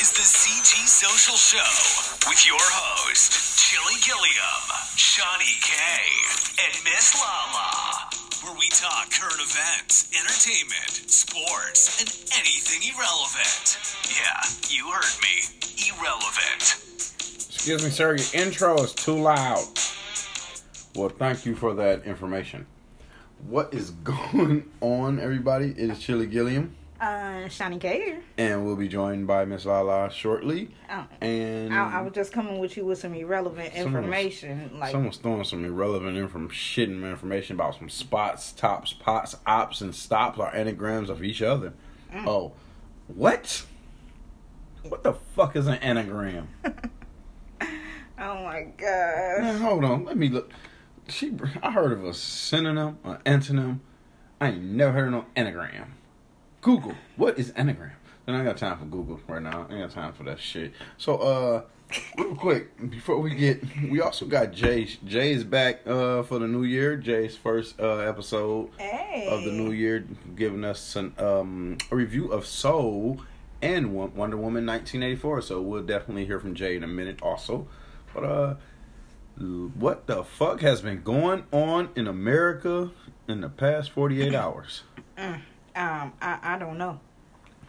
is the CG Social Show with your host, Chilly Guilliam, Shani K, and Miss Lala, where we talk current events, entertainment, sports, and anything irrelevant. Yeah, you heard me. Irrelevant. Excuse me, sir, your intro is too loud. Well, thank you for that information. What is going on, everybody? It is Chilly Guilliam, Uh, Shawnee Gator. and we'll be joined by Miss Lala shortly. Oh. And I, I was just coming with you with some irrelevant Someone was- information. Like, someone's throwing some irrelevant inform shitting information about some spots, tops, pots, ops, and stops are anagrams of each other. Mm. Oh, what? What the fuck is an anagram? oh my god. Hold on. Let me look. She, I heard of a synonym, an antonym. I ain't never heard of no anagram. Google, what is anagram? Then I got time for Google right now. I ain't got time for that shit. So, uh, real quick before we get, we also got Jay. Jay's back uh for the new year. Jay's first uh episode Hey. of the new year, giving us an, um, a review of Soul and Wonder Woman 1984. So we'll definitely hear from Jay in a minute, also. But uh, what the fuck has been going on in America in the past 48 hours? Um, I, I don't know.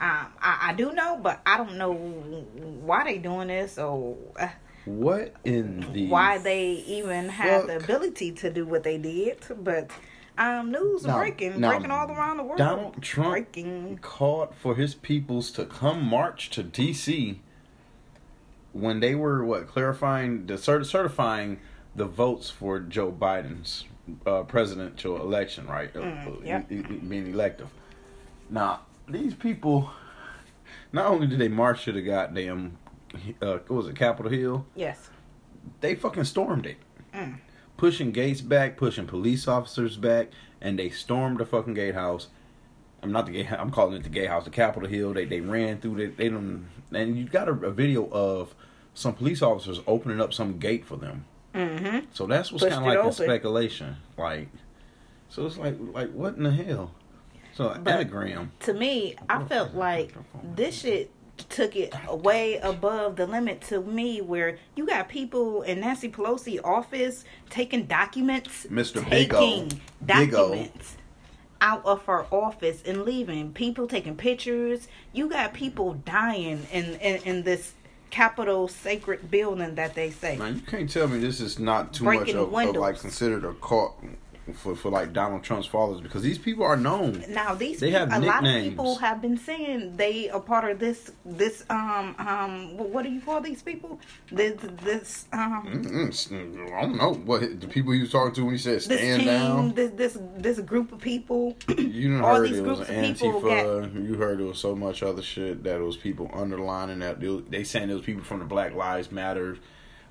Um, I, I do know, but I don't know why they doing this or uh, What in the why they even have the ability to do what they did. But um, news Now- breaking, now, breaking all around the world. Donald Trump breaking. called for his peoples to come march to D.C. when they were what clarifying the cert- certifying the votes for Joe Biden's uh, presidential election, right? Mm, uh, yep. being elective. Now these people, not only did they march to the goddamn, uh, what was it, Capitol Hill? Yes. they fucking stormed it. Mm. Pushing gates back, pushing police officers back, and they stormed the fucking gatehouse. I'm not the gate. I'm calling it the gatehouse, the Capitol Hill. They they ran through. They they don't. And you got a, a video of some police officers opening up some gate for them. Mm-hmm. So that's what's kind of like a speculation. Like, so it's like like what in the hell? So an anagram. to me, I felt like this shit took it way above the limit to me where you got people in Nancy Pelosi office taking documents Mr. Big taking Big documents out of her office and leaving. People taking pictures. You got people dying in in, in this Capitol sacred building that they say. Man, you can't tell me this is not too Breaking much of, of like considered a caught for for like Donald Trump's followers because these people are known. Now these They peop- have a lot of people have been saying they are part of this this um um what do you call these people this this um Mm-mm, I don't know what the people he was talking to when he said stand team down. this this this group of people You heard these it was groups an of people Antifa. You heard there was so much other shit that it was people underlining that. They, they saying it was people from the Black Lives Matter,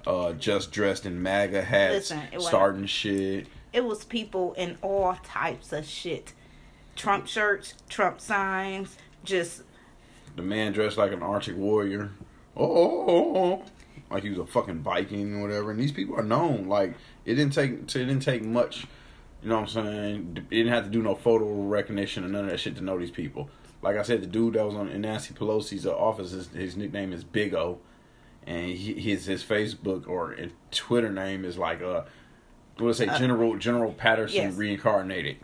uh, just dressed in MAGA hats, Listen, starting shit. It was people in all types of shit Trump shirts Trump signs just The man dressed like an Arctic warrior. Oh, oh, oh, oh. like he was a fucking Viking or whatever. And these people are known. Like it didn't take it didn't take much. You know what I'm saying? It didn't have to do no photo recognition or none of that shit to know these people. Like I said, the dude that was on Nancy Pelosi's uh, office, his, his nickname is Big O, and he, his his Facebook or uh, Twitter name is like uh, what say uh, General General Patterson yes. reincarnated.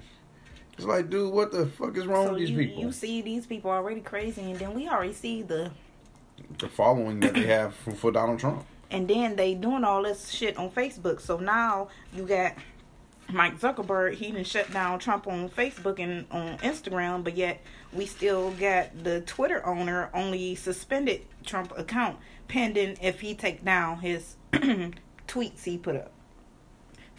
It's like, dude, what the fuck is wrong so with these you, people? you see these people already crazy and then we already see the the following that they have for, for Donald Trump. and then they doing all this shit on Facebook. So now you got Mike Zuckerberg. He didn't shut down Trump on Facebook and on Instagram, but yet we still got the Twitter owner only suspended Trump account pending if he take down his tweets he put up.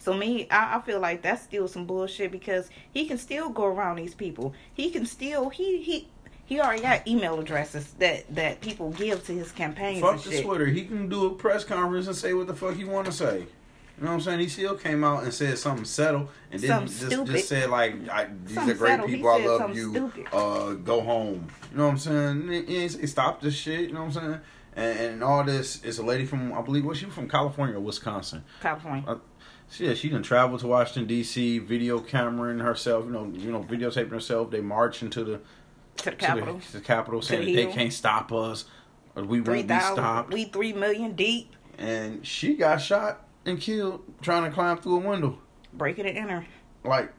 So me, I, I feel like that's still some bullshit because he can still go around these people. He can still he he he already got email addresses that that people give to his campaigns Fuck the shit. Twitter. He can do a press conference and say what the fuck he want to say. You know what I'm saying? He still came out and said something settled, and then just, just said like, I, "These Something are great settled. People. I love you. Uh, go home." You know what I'm saying? He he stop this shit. You know what I'm saying? And, and all this is a lady from I believe was she from California or Wisconsin? California. Uh, Yeah, she done traveled to Washington D.C. Video cameraing herself. You know, you know, videotaping herself. They march into the to the to Capitol. the, to the Capitol saying the they can't stop us. We won't be thousand. stopped. We three million deep. and she got shot and killed trying to climb through a window. Breaking and enter. Like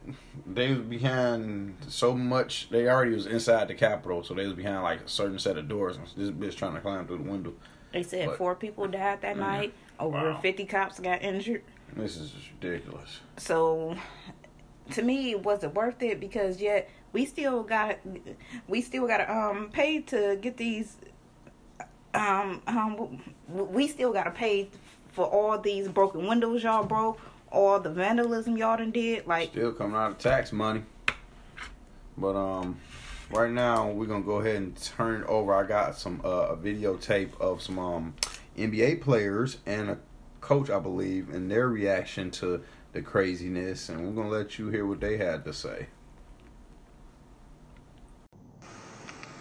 they was behind so much. They already was inside the Capitol, so they was behind like a certain set of doors. And this bitch trying to climb through the window. They said But- four people died that Mhm. night. Over Wow. fifty cops got injured. This is just ridiculous. So, to me, it was it worth it? Because yet we still got we still got to um pay to get these um um we still got to pay for all these broken windows y'all broke, all the vandalism y'all done did. Like Still coming out of tax money. But um, right now we're gonna go ahead and turn it over. I got some uh, a videotape of some um NBA players and a coach, I believe, and their reaction to the craziness, and we're gonna let you hear what they had to say.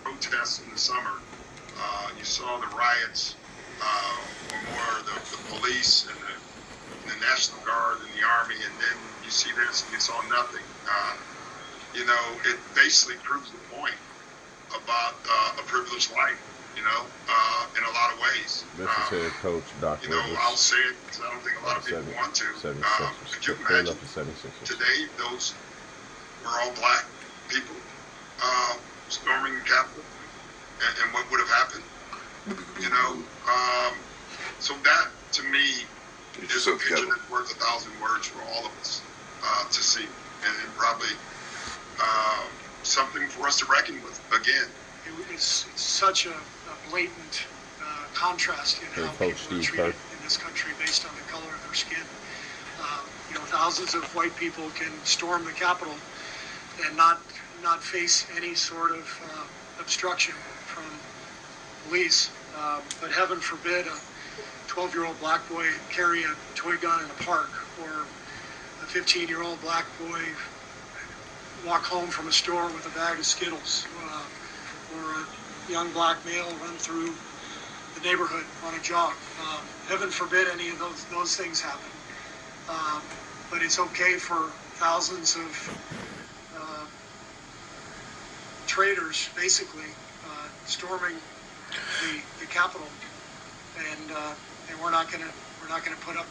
protests in the summer. Uh, you saw the riots uh, more the, the police and the, the National Guard and the Army, and then you see this and you saw nothing. Uh, you know, it basically proves the point about uh, a privileged life, you know, uh, in a lot of ways. This Um, is head coach Doc you know, I'll say it 'cause I don't think a lot of people want to. Um, could you imagine today those were all black people uh, storming the Capitol, and, and what would have happened? You know, um, so that to me is a picture that's worth a thousand words for all of us uh, to see, and, and probably uh, something for us to reckon with again. It- It's, it's such a, a blatant uh, contrast in how people are treated in this country based on the color of their skin. Uh, you know, thousands of white people can storm the Capitol and not not face any sort of uh, obstruction from police. Um, but heaven forbid a 12-year-old black boy carry a toy gun in a park, or a 15-year-old black boy walk home from a store with a bag of Skittles, uh, or a young black male run through the neighborhood on a jog. Um, heaven forbid any of those those things happen. Um, but it's okay for thousands of uh, traitors, basically, uh, storming the, the Capitol, and uh, and we're not gonna we're not gonna put up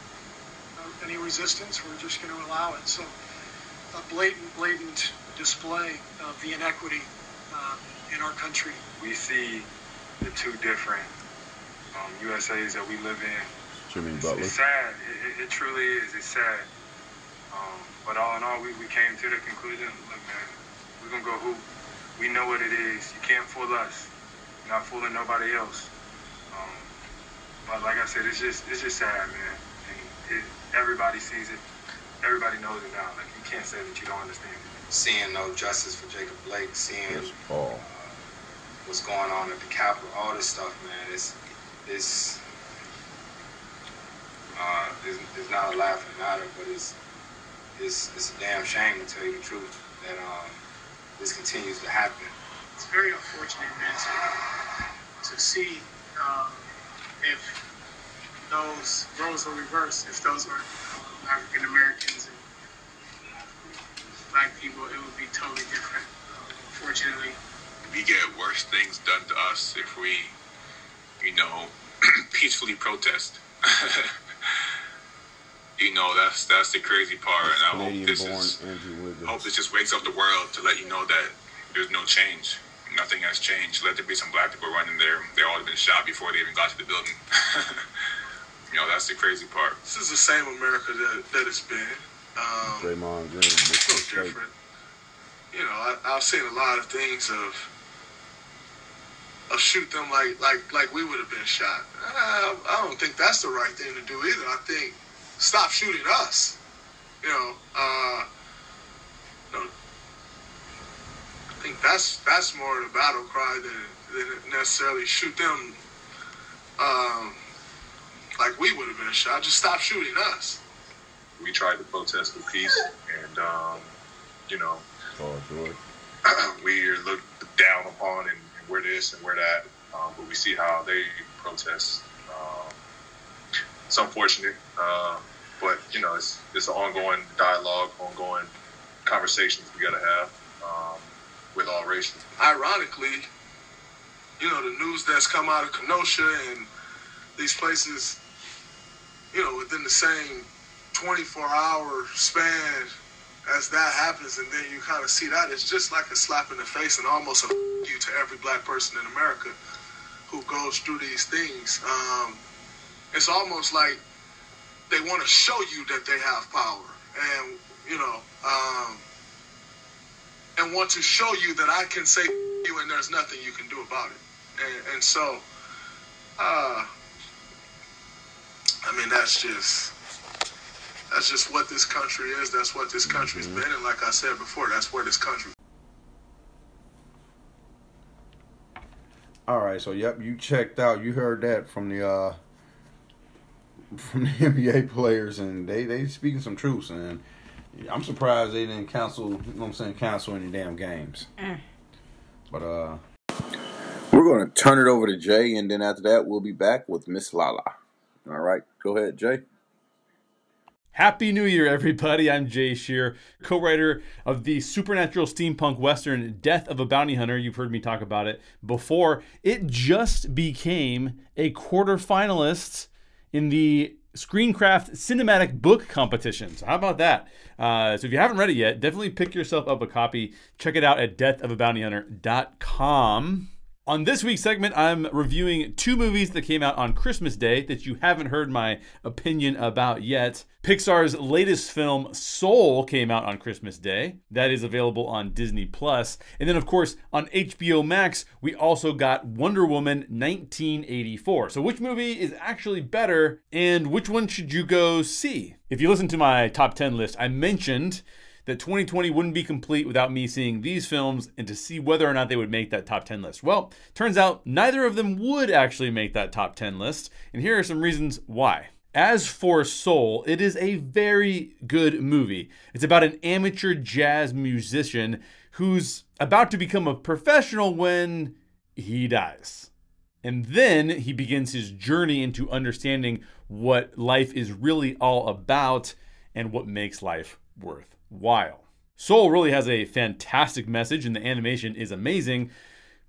uh, any resistance. We're just going to allow it. So a blatant, blatant display of the inequity uh, in our country. we see the two different um, USAs that we live in. Jimmy It's, Butler. it's sad. It, it, it truly is. It's sad. Um, but all in all, we, we came to the conclusion, look, man, we're going to go hoop. We know what it is. You can't fool us. You're not fooling nobody else. Um, but like I said, it's just it's just sad, man. And it, everybody sees it. Everybody knows it now. Like, you can't say that you don't understand it. seeing no justice for Jacob Blake, seeing Chris Paul. What's going on at the Capitol, all this stuff, man, it's it's uh, it's, it's not a laughing matter, but it's it's it's a damn shame to tell you the truth that um, this continues to happen. It's very unfortunate, man, to, to see uh, if those roles were reversed, if those were African Americans and black people, it would be totally different. Unfortunately, we get worse things done to us if we, you know, peacefully protest. you know, that's that's the crazy part, and I hope this is I hope this just wakes up the world to let you know that there's no change. Nothing has changed. Let there be some black people running there. They all have been shot before they even got to the building. you know, that's the crazy part. This is the same America that, that it's been. Um, Draymond Green. no different. You know, I, I've seen a lot of things of of shoot them like like like we would have been shot. I, I don't think that's the right thing to do either. I think stop shooting us. You know, uh, you know, I think that's that's more the battle cry than than necessarily shoot them um, like we would have been shot. Just stop shooting us. We tried to protest with peace, and um, you know, Paul George. we are looked down upon and, and we're this and we're that. Um, but we see how they protest. Um, it's unfortunate, uh, but you know, it's it's an ongoing dialogue, ongoing conversations we got to have um, with all races. ironically, you know, the news that's come out of Kenosha and these places, you know, within the same 24 hour span as that happens, and then you kind of see that, it's just like a slap in the face and almost a you to every black person in America who goes through these things. Um, it's almost like they want to show you that they have power, and you know, um, and want to show you that I can say you and there's nothing you can do about it. And, and so, uh, I mean, that's just that's just what this country is. That's what this country's mm-hmm. been, and like I said before, that's where this country. All right, so yep, you checked out. You heard that from the uh from the NBA players, and they they speaking some truths, and I'm surprised they didn't cancel. You know what I'm saying? Cancel any damn games. Mm. But uh, we're gonna turn it over to Jay, and then after that, we'll be back with Miss Lala. All right, go ahead, Jay. Happy New Year, everybody. I'm Jay Sherer, co writer of the supernatural steampunk western Death of a Bounty Hunter. You've heard me talk about it before. It just became a quarter finalist in the Screencraft Cinematic Book Competition. So, how about that? Uh, so, if you haven't read it yet, definitely pick yourself up a copy. Check it out at deathofabountyhunter.com. On this week's segment, I'm reviewing two movies that came out on Christmas Day that you haven't heard my opinion about yet. Pixar's latest film, Soul, came out on Christmas Day. That is available on Disney Plus. And then, of course, on HBO Max, we also got Wonder Woman 1984. So, which movie is actually better, and which one should you go see? If you listen to my top 10 list, I mentioned that 2020 wouldn't be complete without me seeing these films and to see whether or not they would make that top 10 list. Well, turns out neither of them would actually make that top 10 list, and here are some reasons why. As for Soul, it is a very good movie. It's about an amateur jazz musician who's about to become a professional when he dies. And then he begins his journey into understanding what life is really all about and what makes life worthwhile. Soul really has a fantastic message and the animation is amazing,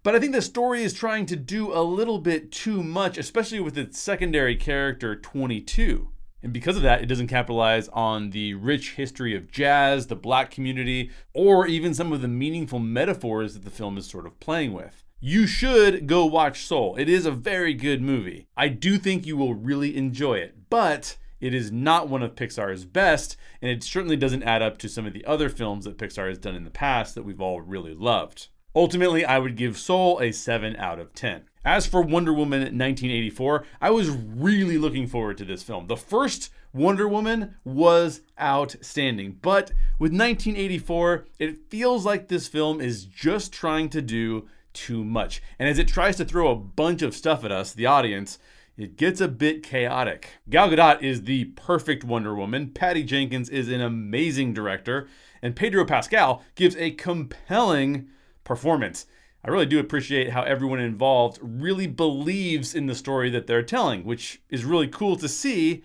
but I think the story is trying to do a little bit too much, especially with its secondary character 22. And because of that, it doesn't capitalize on the rich history of jazz, the black community, or even some of the meaningful metaphors that the film is sort of playing with. You should go watch Soul. It is a very good movie. I do think you will really enjoy it, but it is not one of Pixar's best, and it certainly doesn't add up to some of the other films that Pixar has done in the past that we've all really loved. Ultimately, I would give Soul a 7 out of 10. As for Wonder Woman 1984, I was really looking forward to this film. The first Wonder Woman was outstanding, but with 1984, it feels like this film is just trying to do too much. And as it tries to throw a bunch of stuff at us, the audience, it gets a bit chaotic. Gal Gadot is the perfect Wonder Woman, Patty Jenkins is an amazing director, and Pedro Pascal gives a compelling performance. I really do appreciate how everyone involved really believes in the story that they're telling, which is really cool to see.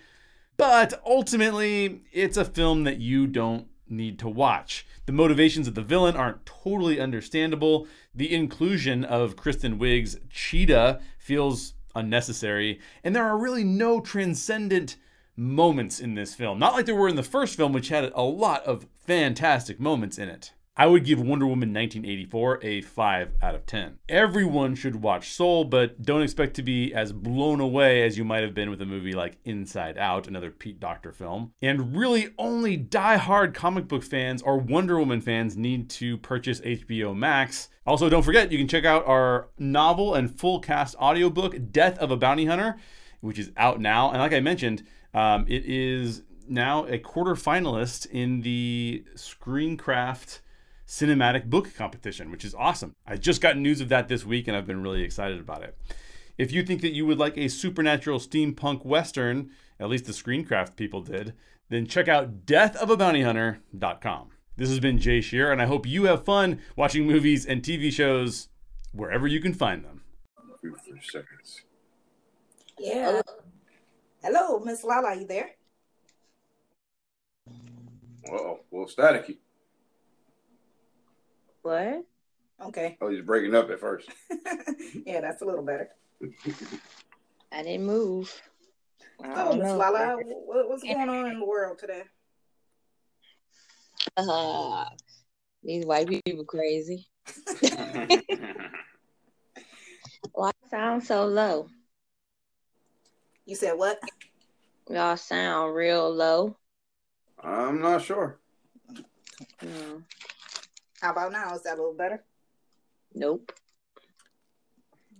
But ultimately, it's a film that you don't need to watch. The motivations of the villain aren't totally understandable. The inclusion of Kristen Wiig's Cheetah feels unnecessary, and there are really no transcendent moments in this film. Not like there were in the first film, which had a lot of fantastic moments in it. I would give Wonder Woman 1984 a 5 out of 10. Everyone should watch Soul, but don't expect to be as blown away as you might have been with a movie like Inside Out, another Pete Docter film. And really, only die-hard comic book fans or Wonder Woman fans need to purchase HBO Max. Also, don't forget, you can check out our novel and full cast audiobook, Death of a Bounty Hunter, which is out now. And like I mentioned, um, it is now a quarter finalist in the Screencraft cinematic book competition, which is awesome. I just got news of that this week and I've been really excited about it. If you think that you would like a supernatural steampunk western, at least the Screencraft people did, then check out deathofabountyhunter.com. This has been Jay Sherer, and I hope you have fun watching movies and TV shows wherever you can find them. seconds. Yeah. Hello, Miss Lala, are you there? oh, well, staticky. What? Okay. Oh, he's breaking up at first. yeah, that's a little better. I didn't move. Oh Miss Lala, what, what's going on in the world today? Uh, these white people crazy. Why sound so low? You said what? Y'all sound real low. I'm not sure. No. How about now? Is that a little better? Nope.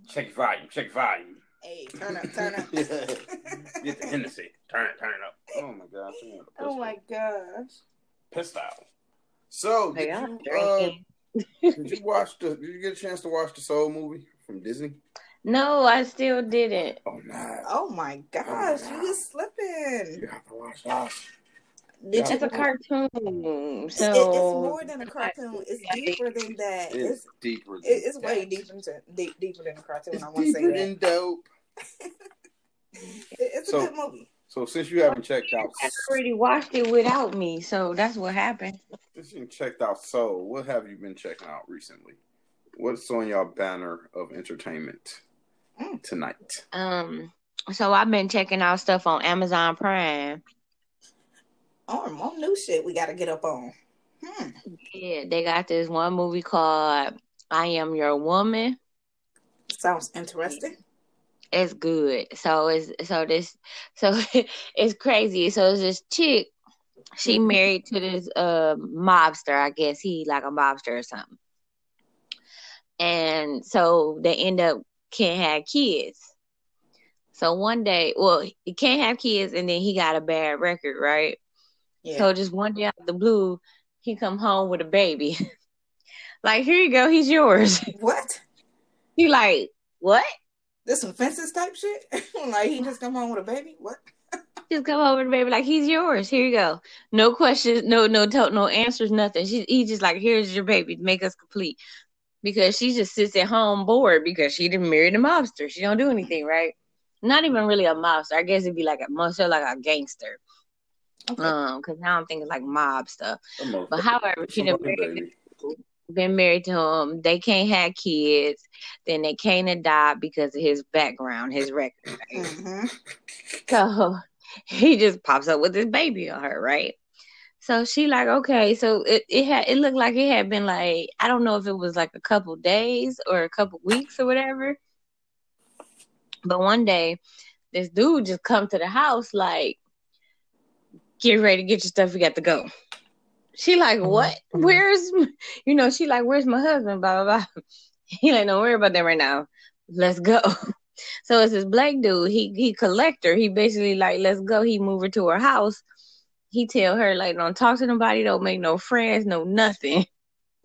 Check your volume. Check your volume. Hey, turn up, turn up. Get the Hennessy. Turn it, turn it up. Oh my gosh. Oh my gosh. Pissed out. So, did you, uh, did you watch the? Did you get a chance to watch the Soul movie from Disney? No, I still didn't. Oh no! Oh my gosh, you just slipping. You have to watch that. Did It's you- a cartoon, so it- it's more than a cartoon. It's deeper than that. It's It's deeper. Than it- it's way that. deeper than deep, deeper than a cartoon. It's I want to say deeper that. than dope. It- it's a So- good movie. So since you haven't checked out, I already watched it without me, so that's what happened. since you haven't checked out Soul, what have you been checking out recently? What's on your banner of entertainment Mm. tonight? Um, so I've been checking out stuff on Amazon Prime. Oh, more new shit we got to get up on. Hmm. Yeah, they got this one movie called I Am Your Woman. Sounds interesting. It's good. So it's so this so it's crazy. So it's this chick. She married to this uh mobster. I guess he like a mobster or something. And so they end up can't have kids. So one day, well, he can't have kids, and then he got a bad record, right? Yeah. So just one day out of the blue, he come home with a baby. like, here you go, he's yours. what? He like, what? This some fences type shit? like he just come home with a baby? What? Just come over, the baby. Like he's yours. Here you go. No questions, no no to- no answers, nothing. She he just like here's your baby. Make us complete. Because she just sits at home bored because she didn't marry the mobster. She don't do anything, right? Not even really a mobster. I guess it'd be like a monster, like a gangster. Okay. Um, because now I'm thinking like mob stuff. But however, she done married, been married to him. They can't have kids. Then they can't adopt because of his background, his record. Right? hmm So he just pops up with this baby on her, right? So she like, okay, so it, it had it looked like it had been like I don't know if it was like a couple days or a couple weeks or whatever. But one day, this dude just come to the house like, get ready, to get your stuff, we got to go. She like, oh what? Where's, you know, she like, where's my husband? Blah blah blah. He like, don't worry about that right now. Let's go. So it's this black dude. He he collector. He basically like, let's go. He move her to her house. He tell her like, don't talk to nobody. Don't make no friends. No nothing.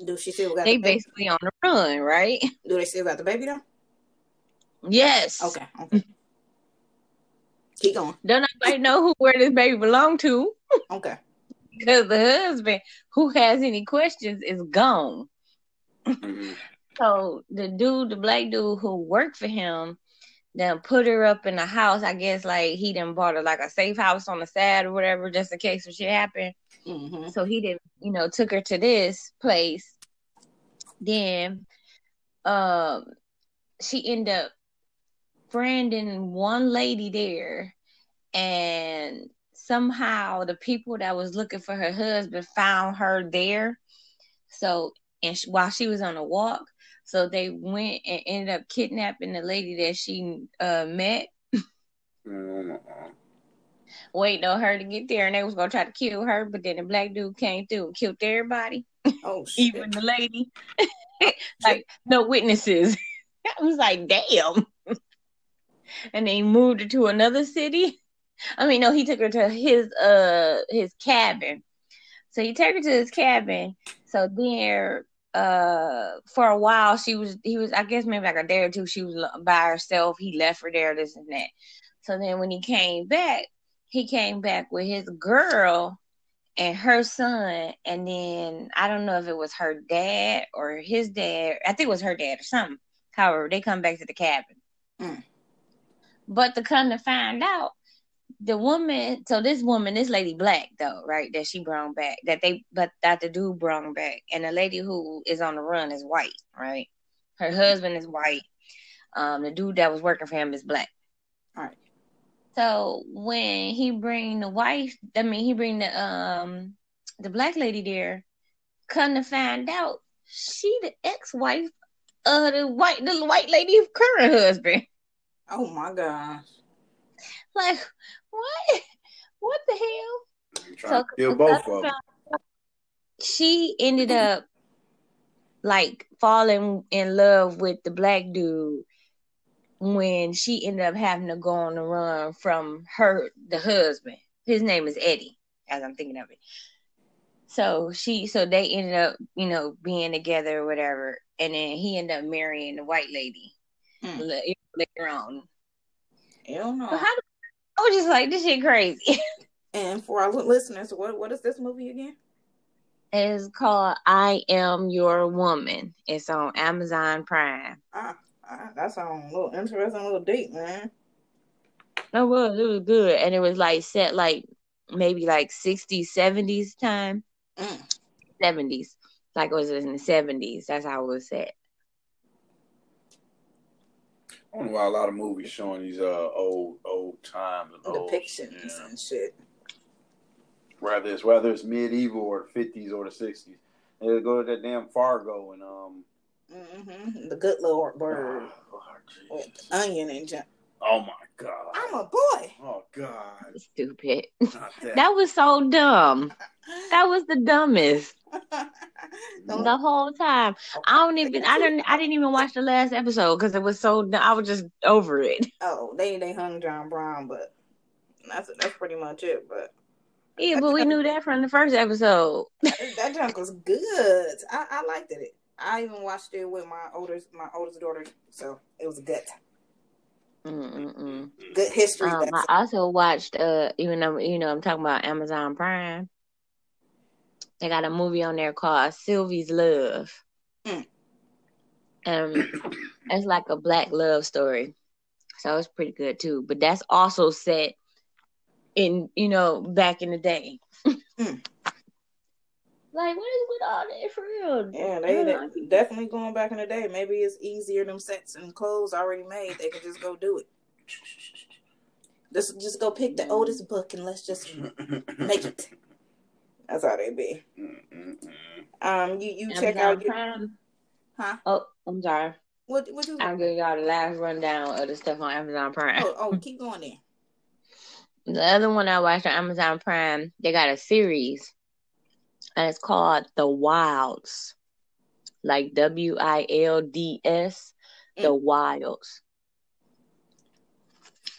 Do she still got They the basically on the run, right? Do they still got the baby though? Yes. Okay. Okay. Keep going. Don't nobody know who where this baby belong to Okay. because the husband who has any questions is gone. Mhm. So the dude, the black dude who worked for him, then put her up in the house. I guess like he done bought her like a safe house on the side or whatever, just in case some shit happened. hmm So he didn't, you know, took her to this place. Then um she ended up friending one lady there and somehow the people that was looking for her husband found her there. So and sh- while she was on a walk, so they went and ended up kidnapping the lady that she uh met Mm, waiting on her to get there and they was gonna try to kill her, but then the black dude came through and killed everybody, Oh even the lady. like no witnesses. I was like, damn. And they moved her to another city. I mean, no, he took her to his uh his cabin. So he took her to his cabin. So there, uh, for a while she was he was I guess maybe like a day or two she was by herself. He left her there, this and that. So then when he came back, he came back with his girl and her son, and then I don't know if it was her dad or his dad. I think it was her dad or something. However, they come back to the cabin. Mm. But to come to find out, the woman, so this woman, this lady black though, right? That she brought back, that they, but that the dude brought back, and the lady who is on the run is white, right? Her husband is white. Um, the dude that was working for him is black. All right. So when he bring the wife, I mean, he bring the um the black lady there, come to find out, she the ex-wife of the white the white lady's current husband. Oh my gosh. Like what? What the hell? You trying to kill both of them. She ended up like falling in love with the black dude when she ended up having to go on the run from her the husband. His name is Eddie, as I'm thinking of it. So she so they ended up, you know, being together or whatever. And then he ended up marrying the white lady La- later on. Hell no. But how I was just like, this shit crazy. And for our listeners, what what is this movie again? it's called I Am Your Woman. It's on Amazon Prime. Ah, ah that sounds a little interesting, a little deep, man. It was, it was good. And it was like set like maybe like 60s, 70s time. Mm. 70s. Like it was in the 70s. That's how it was set. I wonder why a lot of movies showing these uh old old times and old Depictions yeah. and shit. whether it's whether it's medieval or fifties or the sixties. They go to that damn Fargo and um hmm The good Lord bird oh, Lord, with onion and jam. oh my god. I'm a boy. Oh god. Stupid. Not that. That was so dumb. That was the dumbest. The whole time. I don't even I didn't I didn't even watch the last episode because it was so. I was just over it. oh, they they hung John Brown, but that's that's pretty much it. But Yeah, but we knew that from the first episode. that junk was good. I, I liked it. I even watched it with my oldest my oldest daughter, so it was good. Mm-mm-mm. Good history. Um, I also watched uh even though you know I'm talking about Amazon Prime. They got a movie on there called Sylvie's Love. Mm. Um it's like a black love story. So it's pretty good too. But that's also set in, you know, back in the day. Mm. Like what is with all that for real? Yeah, they, Yeah. they definitely going back in the day. Maybe it's easier. Them sets and clothes already made. They can just go do it. Just just go pick the oldest book and let's just make it. That's how they be. Um, you you check out your, Prime. huh? Oh, I'm sorry. What what you? I'll give y'all the last rundown of the stuff on Amazon Prime. Oh oh, keep going there. The other one I watched on Amazon Prime, they got a series, and it's called The Wilds, like W I L D S, The Wilds,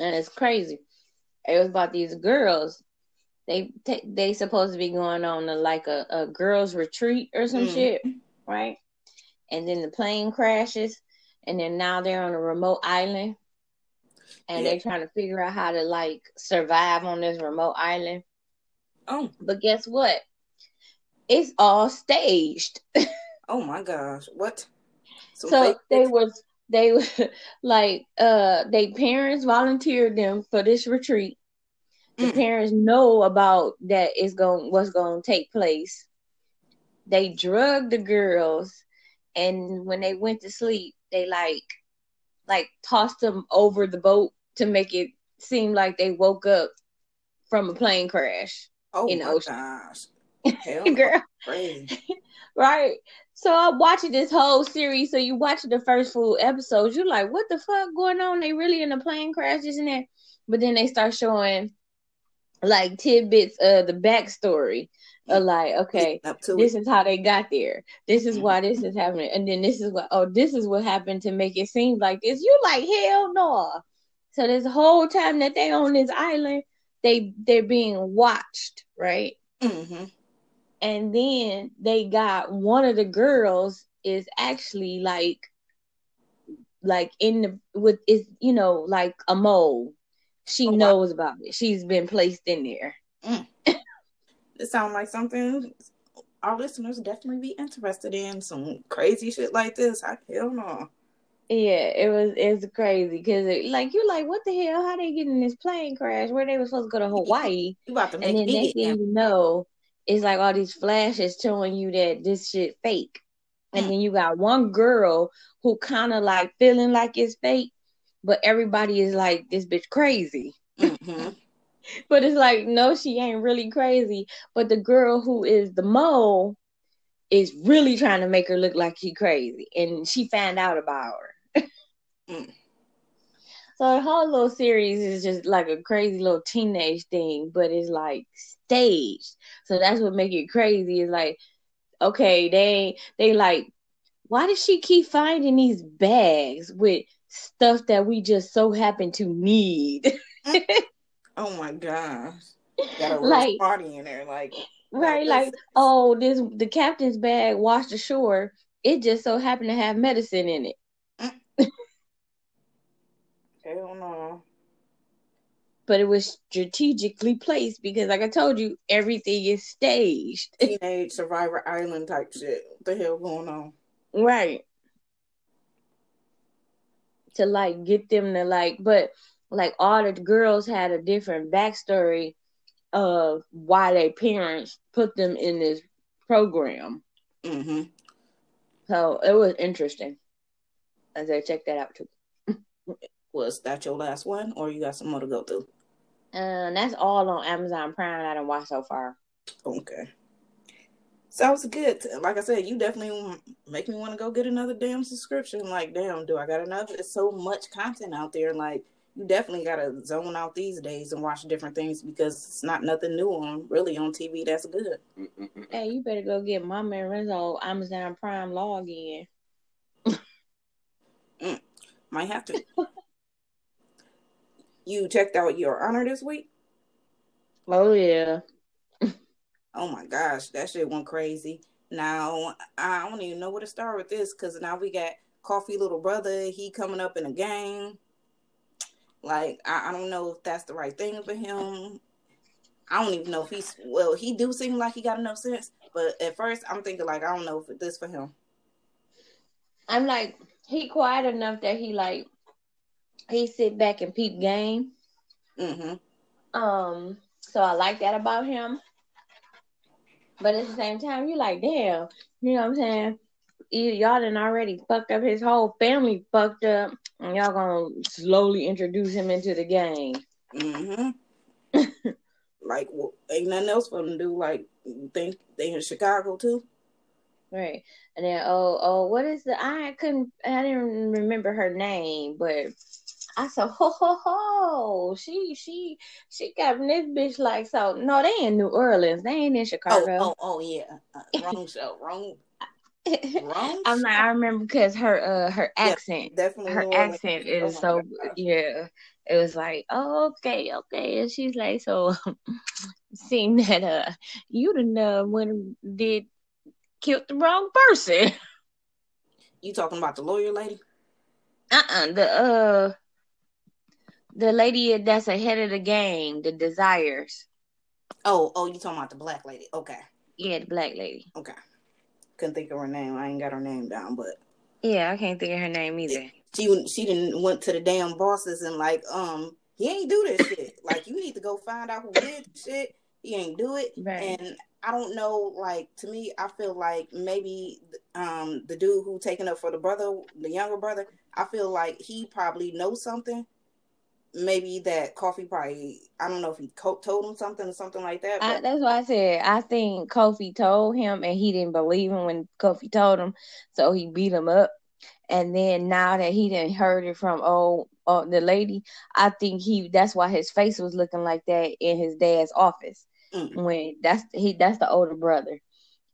and it's crazy. It was about these girls. They they supposed to be going on a, like a, a girls retreat or some Mm. shit, right? And then the plane crashes, and then now they're on a remote island and Yeah. they're trying to figure out how to like survive on this remote island. Oh But guess what? It's all staged. oh my gosh, what? Some so fake- they was they were like uh they parents volunteered them for this retreat. The Mm. parents know about that is going what's going to take place. They drug the girls, and when they went to sleep, they like like tossed them over the boat to make it seem like they woke up from a plane crash. oh in the ocean. gosh, hell. Girl, crazy. right? So I'm watching this whole series. So you watch the first full episodes, you're like, what the fuck going on? They really in a plane crash, isn't it? But then they start showing like tidbits of the backstory of like, okay, this it. is how they got there. This is why this is happening. And then this is what oh, this is what happened to make it seem like this. You like hell no. So this whole time that they on this island, they they're being watched, right? Mm-hmm. and then they got one of the girls is actually like like in the with is you know like a mole she Oh, wow. knows about it she's been placed in there It sounds like something our listeners definitely be interested in. Some crazy shit like this. I hell no. Yeah, it was it's crazy because it, like you're like, what the hell? How they get in this plane crash where they were supposed to go to Hawaii? You about to and then next thing you know, it's like all these flashes showing you that this shit fake. And Mm. then you got one girl who kind of like feeling like it's fake, but everybody is like, this bitch crazy. Mhm. But it's like, no, she ain't really crazy. But the girl who is the mole is really trying to make her look like she crazy. And she found out about her. Mm. So the whole little series is just like a crazy little teenage thing, but it's like staged. So that's what make it crazy. Is like, okay, they they like, why does she keep finding these bags with stuff that we just so happen to need? Oh my gosh. Got a Like- party in there. Like, Right, Like like oh, this the captain's bag washed ashore. It just so happened to have medicine in it, hell no. but it was strategically placed because, like I told you, everything is staged. Teenage Survivor Island type shit. What the hell going on? Right. To like get them to like, but like all the girls had a different backstory of why their parents put them in this program. Mm-hmm. So it was interesting. I said, check that out too. Was that your last one, or you got some more to go through? And that's all on Amazon Prime I done watched so far. Okay. Sounds good. Like I said, you definitely make me want to go get another damn subscription. Like, damn, do I got enough? There's so much content out there. Like, you definitely got to zone out these days and watch different things because it's not nothing new on really on TV. That's good. Hey, you better go get Mama and Renzo Amazon Prime login. Mm, might have to. you checked out your honor this week? Oh yeah. Oh my gosh, that shit went crazy. Now I don't even know where to start with this because now we got Kofi Little Brother. He coming up in a game. Like I, I don't know if that's the right thing for him. I don't even know if he's well. He do seem like he got enough sense, but at first I'm thinking like I don't know if this for him. I'm like, he quiet enough that he like he sit back and peep game. Mm-hmm. Um, so I like that about him. But at the same time, you're like, damn, you know what I'm saying? Y'all done already fucked up his whole family fucked up, and y'all gonna slowly introduce him into the game. Mm-hmm. like well, ain't nothing else for them to do. Like think they in Chicago too? Right. And then oh oh what is the I couldn't I didn't remember her name, but I said ho ho ho she she she got this bitch like so no they in New Orleans they ain't in Oh Chicago. oh oh yeah. Uh, wrong show. Wrong. Wrong. I'm like I remember because her uh her Yeah, accent Definitely. her accent Oh is my so God. yeah it was like oh okay okay and she's like so seeing that uh you done uh, when did killed the wrong person. You talking about the lawyer lady? uh-uh the uh the lady that's ahead of the game the desires Oh, oh, you talking about the black lady? Okay, yeah the black lady okay. Couldn't think of her name. I ain't got her name down, but yeah i can't think of her name either she she didn't went to the damn bosses and like, um, he ain't do this shit. Like, you need to go find out who did shit. He ain't do it, Right. and I don't know. Like to me, I feel like maybe um the dude who taking up for the brother, the younger brother, I feel like he probably knows something. Maybe that Kofi probably I don't know if he told him something or something like that. I, that's why I said I think Kofi told him and he didn't believe him when Kofi told him, so he beat him up. And then now that he didn't heard it from oh, oh the lady, I think he that's why his face was looking like that in his dad's office Mm. when that's he that's the older brother.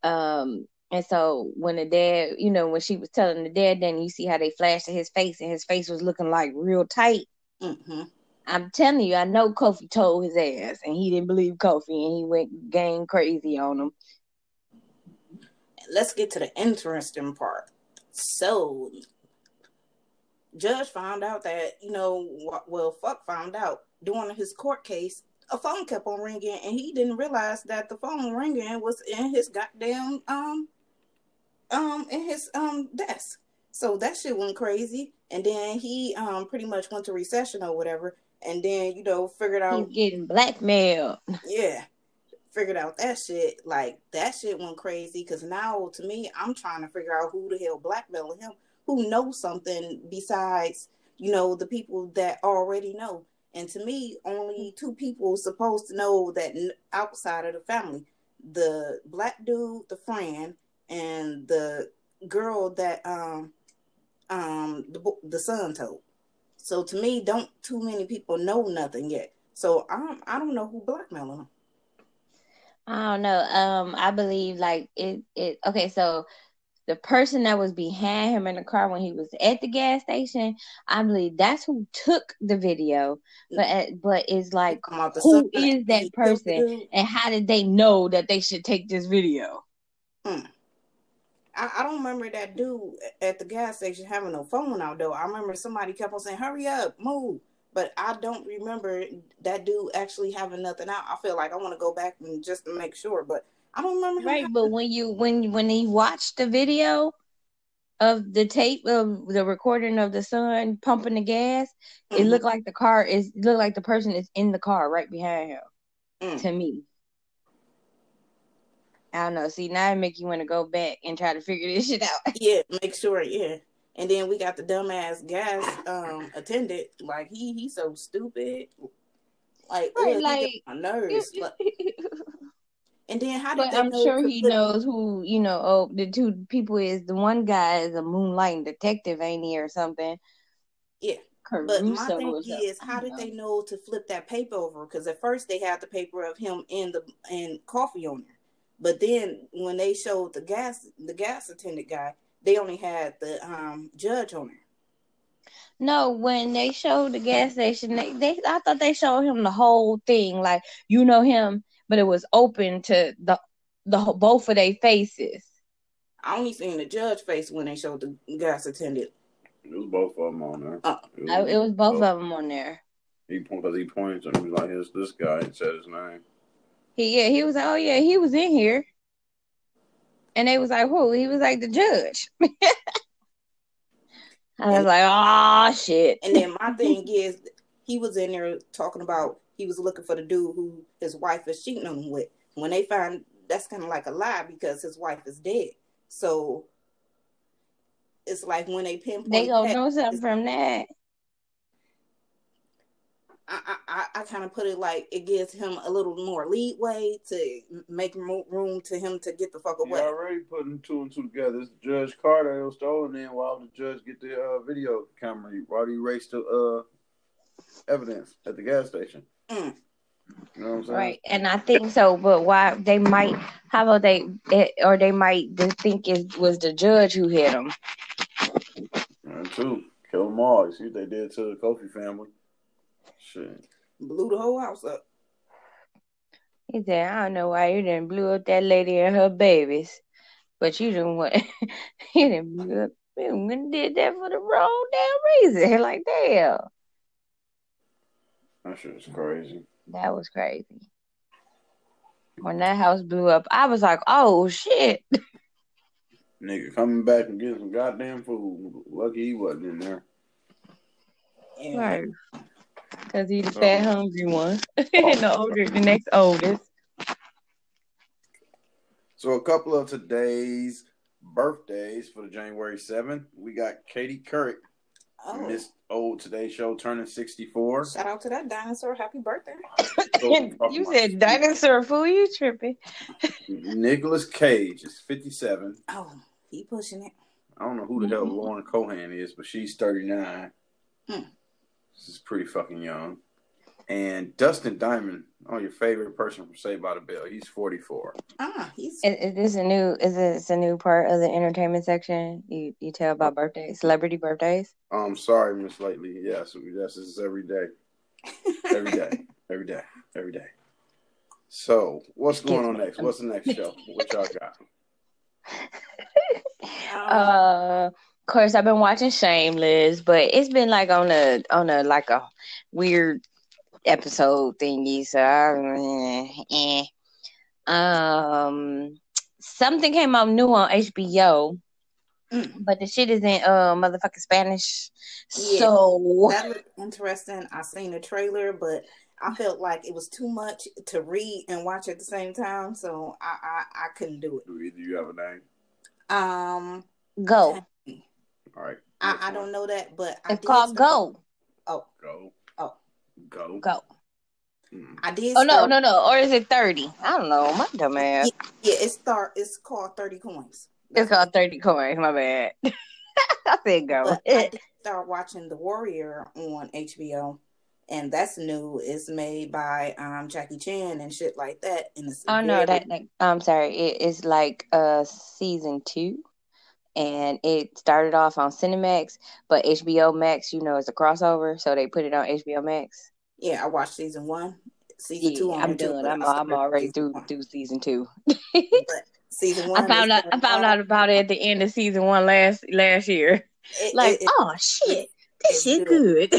Um and so when the dad, you know, when she was telling the dad, then you see how they flashed to his face and his face was looking like real tight. Hmm I'm telling you, I know Kofi told his ass, and he didn't believe Kofi, and he went gang crazy on him. let's get to the interesting part. So, Judge found out that, you know, well, fuck found out during his court case, a phone kept on ringing, and he didn't realize that the phone ringing was in his goddamn, um, um, in his, um, desk. So that shit went crazy. And then he um pretty much went to recession or whatever, and then you know figured out he's getting blackmailed. Yeah, figured out that shit. Like that shit went crazy because now to me, I'm trying to figure out who the hell blackmailing him, who knows something besides you know the people that already know. And to me, only two people supposed to know that outside of the family: the black dude, the friend, and the girl that um um the the son told. So to me, don't too many people know nothing yet. So I'm I don't know who blackmailing them. I don't know. Um, I believe like it. It okay. So the person that was behind him in the car when he was at the gas station, I believe that's who took the video. But uh, but it's like who is that person, and how did they know that they should take this video? Hmm. I, I, don't remember that dude at the gas station having no phone out though. I remember somebody kept on saying, "Hurry up, move." But I don't remember that dude actually having nothing out. I feel like I want to go back and just to make sure, but I don't remember. Right, but when you when when he watched the video of the tape of the recording of the son pumping the gas, mm-hmm. it looked like the car is looked like the person is in the car right behind him. Mm. To me. I don't know. See, now it make you want to go back and try to figure this shit out. yeah, make sure. Yeah, and then we got the dumbass gas um attendant. Like he he's so stupid. Like, right, like my nerves. and then how did but I'm sure he knows who you know. Oh, the two people is the one guy is a moonlighting detective, ain't he, or something? Yeah. Caruso but my thing is, how did they know to flip that paper over? Because at first they had the paper of him in the in Kofi on there. But then when they showed the gas the gas attendant guy, they only had the um, judge on there. No, when they showed the gas station, they, they I thought they showed him the whole thing, like you know him, but it was open to the the both of their faces. I only seen the judge face when they showed the gas attendant. It was both of them on there. Uh, it, was, it was both, both, of them on there. He because he points and he's like, "Here's this guy," and said his name. He yeah, he was like, oh yeah, he was in here. And they was like, who? He was like the judge. I was like, oh shit. And then my thing is he was in there talking about he was looking for the dude who his wife is cheating on him with. When they find that's kind of like a lie because his wife is dead. So it's like when they pinpoint they gonna know something from that. I, I, I kind of put it like it gives him a little more leeway to make room to him to get the fuck away. You're already putting two and two together. It's Judge Carter that was stolen. In while the judge get the uh, video camera, while he erased the uh, evidence at the gas station. Mm. You know what I'm saying? Right, and I think so. But why they might? How about they? It, or they might think it was the judge who hit him. And two, kill them all. You see what they did to the Kofi family. Shit. Blew the whole house up. He said, I don't know why you didn't blew up that lady and her babies. But you didn't want you didn't blew up you did that for the wrong damn reason. Like damn. That shit was crazy. That was crazy. When that house blew up, I was like, "Oh shit!" Nigga coming back and getting some goddamn food. Lucky he wasn't in there. Right. Because he's the fat, hungry one. and the older, the next oldest. So a couple of today's birthdays for the January 7th. We got Katie Couric. Oh. Miss Old Today Show turning 64. Shout out to that dinosaur. Happy birthday. you said dinosaur fool, you tripping. Nicolas Cage is 57. Oh, he pushing it. I don't know who the mm-hmm. hell Lauren Cohan is, but she's 39. Hmm. This is pretty fucking young. And Dustin Diamond, oh, your favorite person from Saved by the Bell, he's 44. Ah, he's. Is, is, this a new? Is this a new part of the entertainment section? You you tell about birthdays, celebrity birthdays. Um, sorry, Miss Lala. Yes, yes, this is every day, every day, every day, every day. So, what's going on next? What's the next show? What y'all got? uh of course, I've been watching Shameless, but it's been like on a on a like a weird episode thingy. So, I, eh. um, something came out new on HBO. Mm. But the shit is in uh motherfucking Spanish. Yeah, So that looked interesting. I seen the trailer, but I felt like it was too much to read and watch at the same time, so I I, I couldn't do it. Do either you have a name? Um, go. All right. I, I don't know that, but I It's did called start- Go. Oh, Go. oh, Go. Go. I did. Oh no, no, no. Or is it thirty? I don't know. My dumb ass. Yeah, it's start. It's called Thirty Coins. It's called thirty coins. My bad. I said go. But I did start watching The Warrior on HBO, and that's new. It's made by um Jackie Chan and shit like that. And it's Oh no, very- that, that I'm sorry. It is like uh season two, and it started off on Cinemax, but HBO Max, you know, is a crossover, so they put it on HBO Max. yeah, I watched season one, season Yeah, two. I'm too, done. I'm I'm already through one. through season two. Season one. I found out I found out about it at the end of season one last last year. It- Like, it- it- oh shit, this shit good.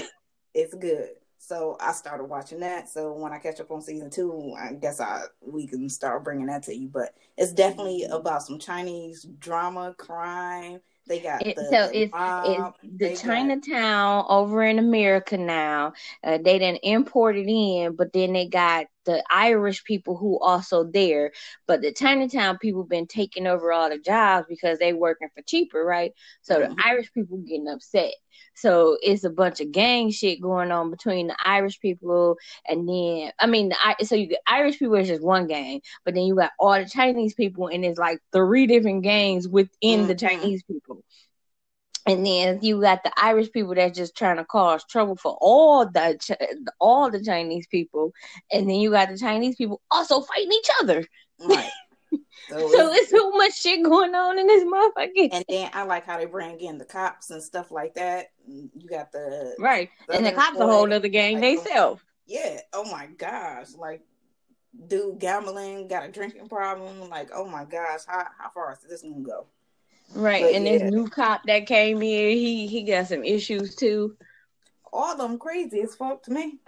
It's good. So I started watching that. So when I catch up on season two, I guess I we can start bringing that to you. But it's definitely Mm-hmm. about some Chinese drama, crime. They got It, the, so it's mob. it's the got- Chinatown over in America now. Uh, they didn't import it in, but then they got the Irish people who also there. But the Chinatown people been taking over all the jobs because they working for cheaper, right? So the Mhm. Irish people getting upset. So it's a bunch of gang shit going on between the Irish people and then I mean the so you get Irish people is just one gang, but then you got all the Chinese people and it's like three different gangs within the Mhm. Chinese people. And then you got the Irish people that's just trying to cause trouble for all the all the Chinese people, and then you got the Chinese people also fighting each other. Right. So, So it's- it's so much shit going on in this motherfucker. and then I like how they bring in the cops and stuff like that. You got the Right, and the cops a whole other gang like, they self. Yeah. Oh my gosh. Like, dude, gambling, got a drinking problem. Like, oh my gosh, how how far is this gonna go? Right, But and yeah. this new cop that came in, he he got some issues too. All them crazy as fuck to me.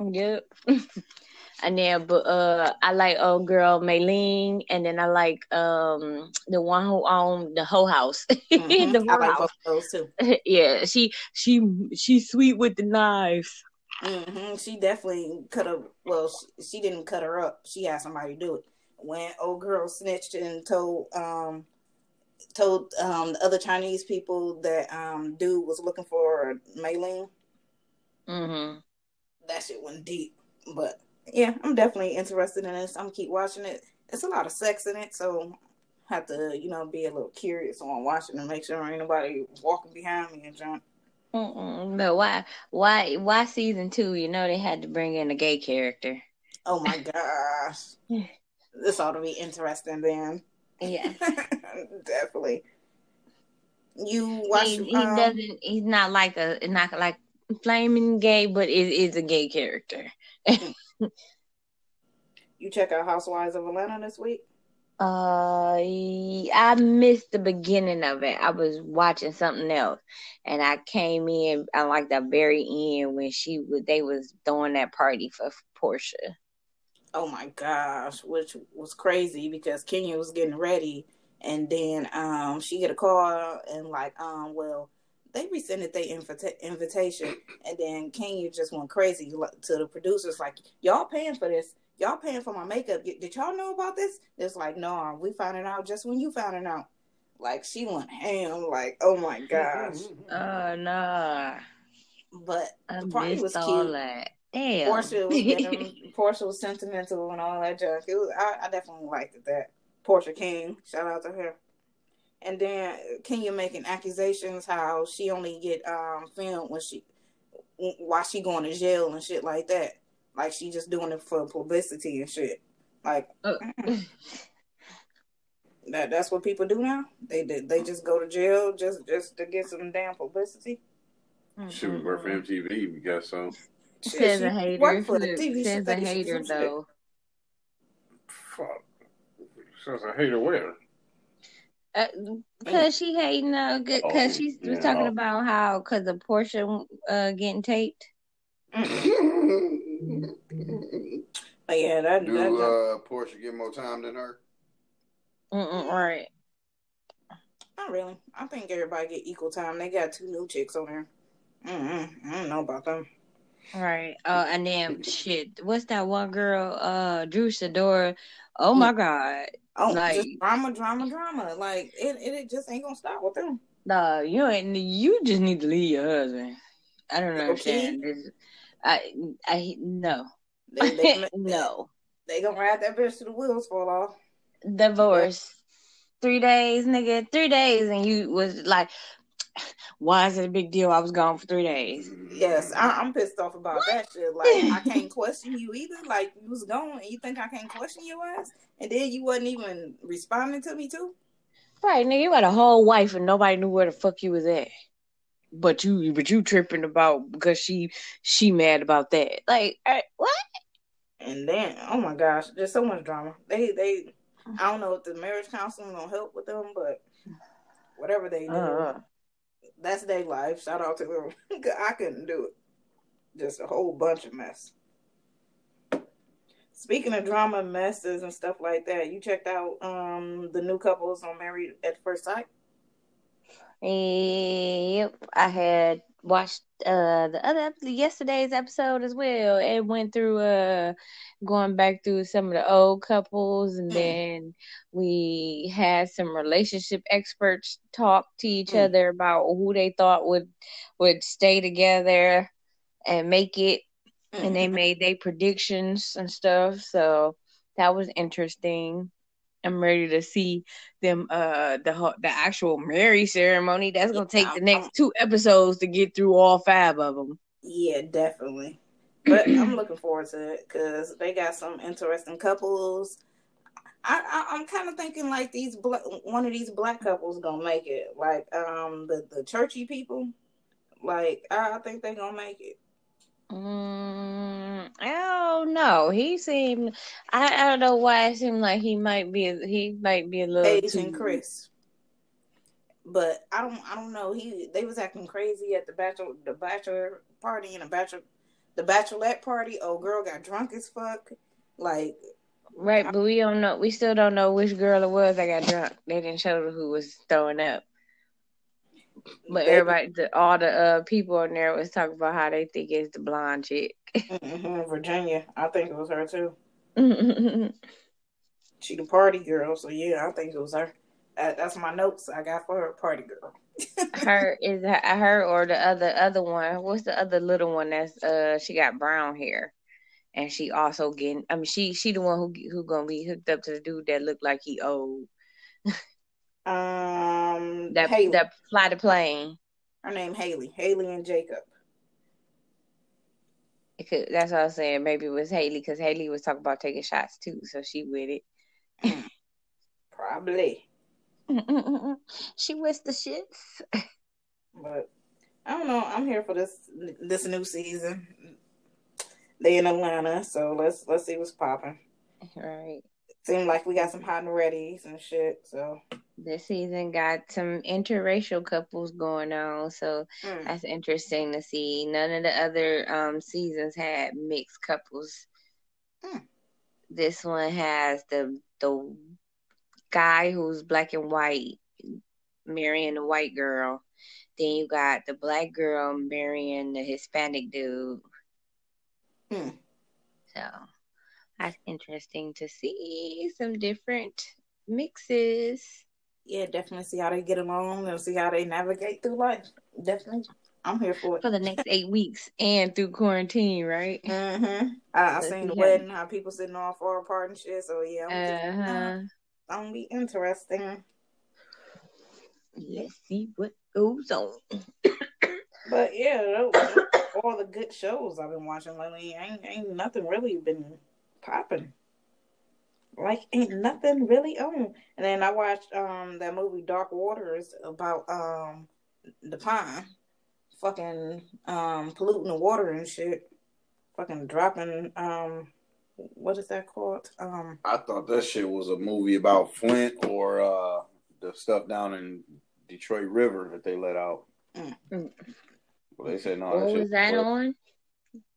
Yep. and then, but uh, I like old girl Mai Ling, and then I like um the one who owned the whole house, Mhm. the I like house. those too. yeah, she she she's sweet with the knives. Mm-hmm. She definitely could have. Well, she, she didn't cut her up. She had somebody do it. When old girl snitched and told um told um the other Chinese people that um dude was looking for Mai Ling, Mm-hmm. that shit went deep. But yeah, I'm definitely interested in this. I'm gonna keep watching it. It's a lot of sex in it, so I have to you know be a little curious on watching and make sure ain't nobody walking behind me and jump. Mm-mm. But why why why season two? You know they had to bring in a gay character. Oh my gosh, this ought to be interesting then. Yeah, definitely. You watch? he, he um, doesn't. He's not like a not like flaming gay, but it is a gay character. You check out Housewives of Atlanta this week? Uh, I missed the beginning of it. I was watching something else, and I came in I like the very end when she was they was throwing that party for Porsha. Oh my gosh, which was crazy because Kenya was getting ready, and then um she get a call and like um well they rescinded their invita- invitation, and then Kenya just went crazy like, to the producers like y'all paying for this. Y'all paying for my makeup. Did y'all know about this? It's like, no, we found it out just when you found it out. Like she went ham. Like, oh my gosh. Oh no, But I the party missed was all cute. that. Damn. Porsha was getting, Porsha was sentimental and all that junk. It was, I, I definitely liked it. That Porsha King, shout out to her. And then Kenya making accusations how she only get um filmed when she why she going to jail and shit like that. Like she just doing it for publicity and shit. Like Uh, that that's what people do now. They they, they just go to jail just just to get some damn publicity. Should we work for MTV? We got some. Shit, Says she a hater. worked for the TV Says a hater though. Fuck. Says a hater where? Uh, Cause she hating, uh, cause Oh, she was yeah. talking about how, cause of Porsha, uh, getting taped. But yeah, that, that, Do that uh, Porsha get more time than her? Mm-mm, right. Not really. I think everybody get equal time. They got two new chicks on there. mm I don't know about them. Right. Uh, and then shit. What's that one girl? Uh, Drew Sidora. Oh my god. Oh, like just drama, drama, drama. Like it, it, it just ain't gonna stop with them. Nah, you ain't. You just need to leave your husband. I don't understand. Okay. I, I no. They, they, no. They gonna ride that bitch to the wheels fall off. Divorce. Three days, nigga. Three days, and you was like, why is it a big deal? I was gone for three days. Yes, I, am pissed off about that shit. Like, I can't question you either. Like, you was gone, and you think I can't question your ass, and then you wasn't even responding to me too. Right, nigga, you had a whole wife, and nobody knew where the fuck you was at. But you, but you tripping about because she, she mad about that. Like, what? And then, oh my gosh, there's so much drama. They, they, I don't know if the marriage counseling gonna help with them, but whatever they do. Uh-huh that's their life. Shout out to them. I couldn't do it. Just a whole bunch of mess. Speaking of drama messes and stuff like that, you checked out um the new couples on Married at First Sight? Yep, I had watched uh the other yesterday's episode as well. It went through uh going back through some of the old couples and mm. then we had some relationship experts talk to each mm. other about who they thought would would stay together and make it mm. and they mm-hmm. made their predictions and stuff. So that was interesting. I'm ready to see them uh the the actual marriage ceremony. That's gonna take the next two episodes to get through all five of them. Yeah, definitely. But I'm looking forward to it because they got some interesting couples. I, I am kind of thinking like these black, one of these black couples gonna make it. Like um the the churchy people, like I, I think they gonna make it. Mm, oh no, he seemed. I, I don't know why it seemed like he might be. He might be a little Asian too... Chris. But I don't. I don't know. He they was acting crazy at the bachelor the bachelor party and the bachelor the bachelorette party. Oh, girl got drunk as fuck. Like right, but we don't know. We still don't know which girl it was that got drunk. They didn't show who was throwing up. But everybody, the, all the uh, people in there was talking about how they think it's the blonde chick. mm-hmm, Virginia, I think it was her too. she the party girl, so yeah, I think it was her. That, that's my notes I got for her, party girl. her is her or the other other one. What's the other little one that's uh she got brown hair, and she also getting. I mean, she she the one who who gonna be hooked up to the dude that looked like he old. Um, that Haley. that fly the plane. Her name Haley. Haley and Jacob. It could, that's what I was saying. Maybe it was Haley because Haley was talking about taking shots too, so she with it. Probably. she with the shits. But I don't know. I'm here for this this new season. They in Atlanta, so let's let's see what's popping. Right. Seemed like we got some hot and readies and shit. So this season got some interracial couples going on, so mm. that's interesting to see. None of the other um, seasons had mixed couples. Mm. This one has the the guy who's black and white marrying the white girl. Then you got the black girl marrying the Hispanic dude. Mm. So that's interesting to see some different mixes yeah, definitely see how they get along and see how they navigate through life. Definitely. I'm here for it. For the next eight weeks and through quarantine, right? Mm-hmm. I, I seen the wedding, how people sitting all far apart and shit. So yeah, I'm uh-huh. just, uh, gonna be interesting. Let's see what goes on. but yeah, all the good shows I've been watching lately, ain't ain't nothing really been popping like ain't nothing really on. And then I watched um that movie Dark Waters about um DuPont fucking um polluting the water and shit. Fucking dropping um what is that called? Um I thought that shit was a movie about Flint or uh the stuff down in Detroit River that they let out. Mm. Well, they said no. What that was that on?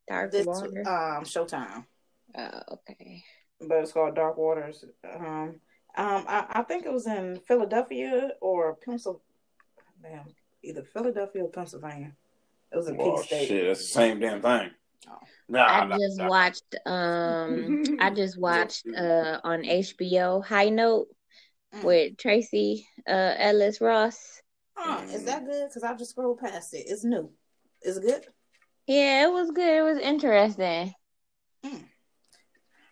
Dark this, Water. Um, Showtime. Oh, okay but it's called Dark Waters. Um, Um, I, I think it was in Philadelphia or Pennsylvania. Damn, either Philadelphia or Pennsylvania. It was a Well, Peach State. shit, that's the same damn thing. Oh. Nah, I nah, just nah. watched um I just watched uh on HBO High Note Mm. with Tracee uh Ellis Ross. Huh, is that good? Because I just scrolled past it. It's new. Is it good? Yeah, it was good. It was interesting.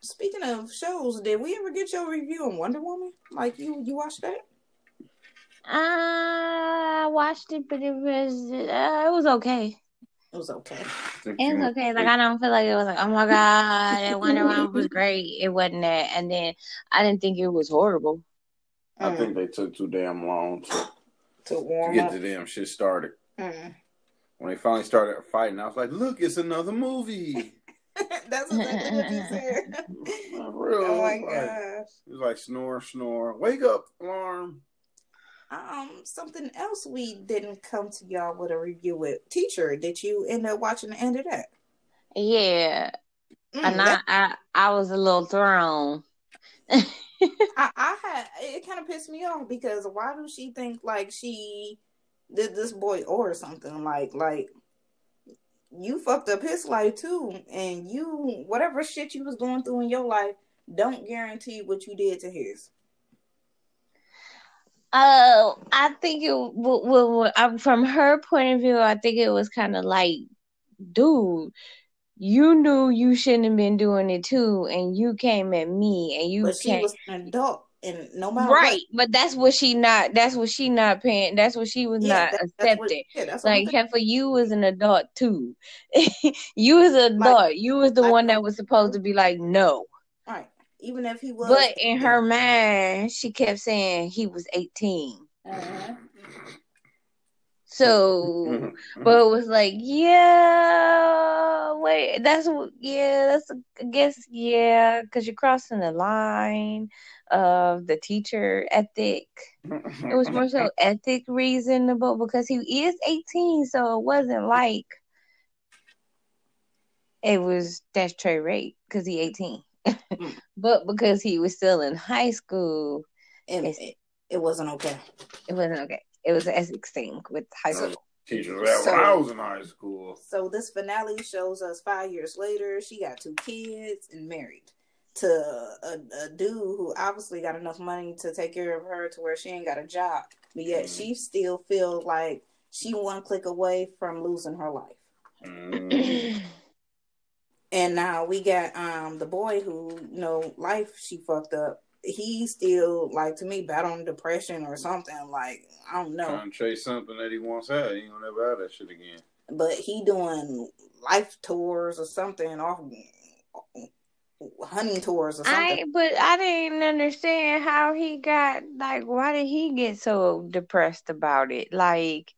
Speaking of shows, did we ever get your review on Wonder Woman? Like you, you watched that? I watched it, but it was uh, it was okay. It was okay. Think It was okay. Like I don't feel like it was like, oh my god, that Wonder Woman was great. It wasn't that, and then I didn't think it was horrible. I think they took too damn long to, to to get up. the damn shit started. Mm. When they finally started fighting, I was like, "Look, it's another movie." That's exactly what you said. For real. oh my like- gosh. It was like snore, snore, wake up, alarm. Um, something else we didn't come to y'all with a review with. Teacher, did you end up watching the end of that? Yeah, Mm, and I, that- I I was a little thrown. I, I had it kind of pissed me off because why do she think like she did this boy or something like like you fucked up his life too and you whatever shit you was going through in your life don't guarantee what you did to his. Uh, I think it w- w- w- um, from her point of view, I think it was kind of like, dude, you knew you shouldn't have been doing it too, and you came at me, and you but she came was an adult and no matter right. But that's what she not. That's what she not paying. That's what she was yeah, not that, that's what, accepting. yeah, that's what I'm Like thinking. Heifer, you was an adult too. you was an Like- adult. you was the like- one that was supposed to be like no. right even if he was But in her mind, she kept saying he was eighteen. uh So, but it was like, yeah, wait, that's what, yeah, that's, I guess, yeah, because you're crossing the line of the teacher ethic. It was more so ethic reasonable because he is 18, so it wasn't like it was that's statutory rape because he 18. Mm. but because he was still in high school, and It's- it, it wasn't okay it wasn't okay. It was an ethics thing with high school. Teachers that So- when I was in high school. So this finale shows us five years later, she got two kids and married to a, a dude who obviously got enough money to take care of her to where she ain't got a job, but yet she still feels like she one click away from losing her life. Mm. And now we got um the boy who you know life she fucked up. He still like to me battling depression or something like I don't know. Trying to chase something that he wants out. He ain't gonna never have that shit again. but he doing life tours or something off hunting tours or something. I but I didn't understand how he got like why did he get so depressed about it? Like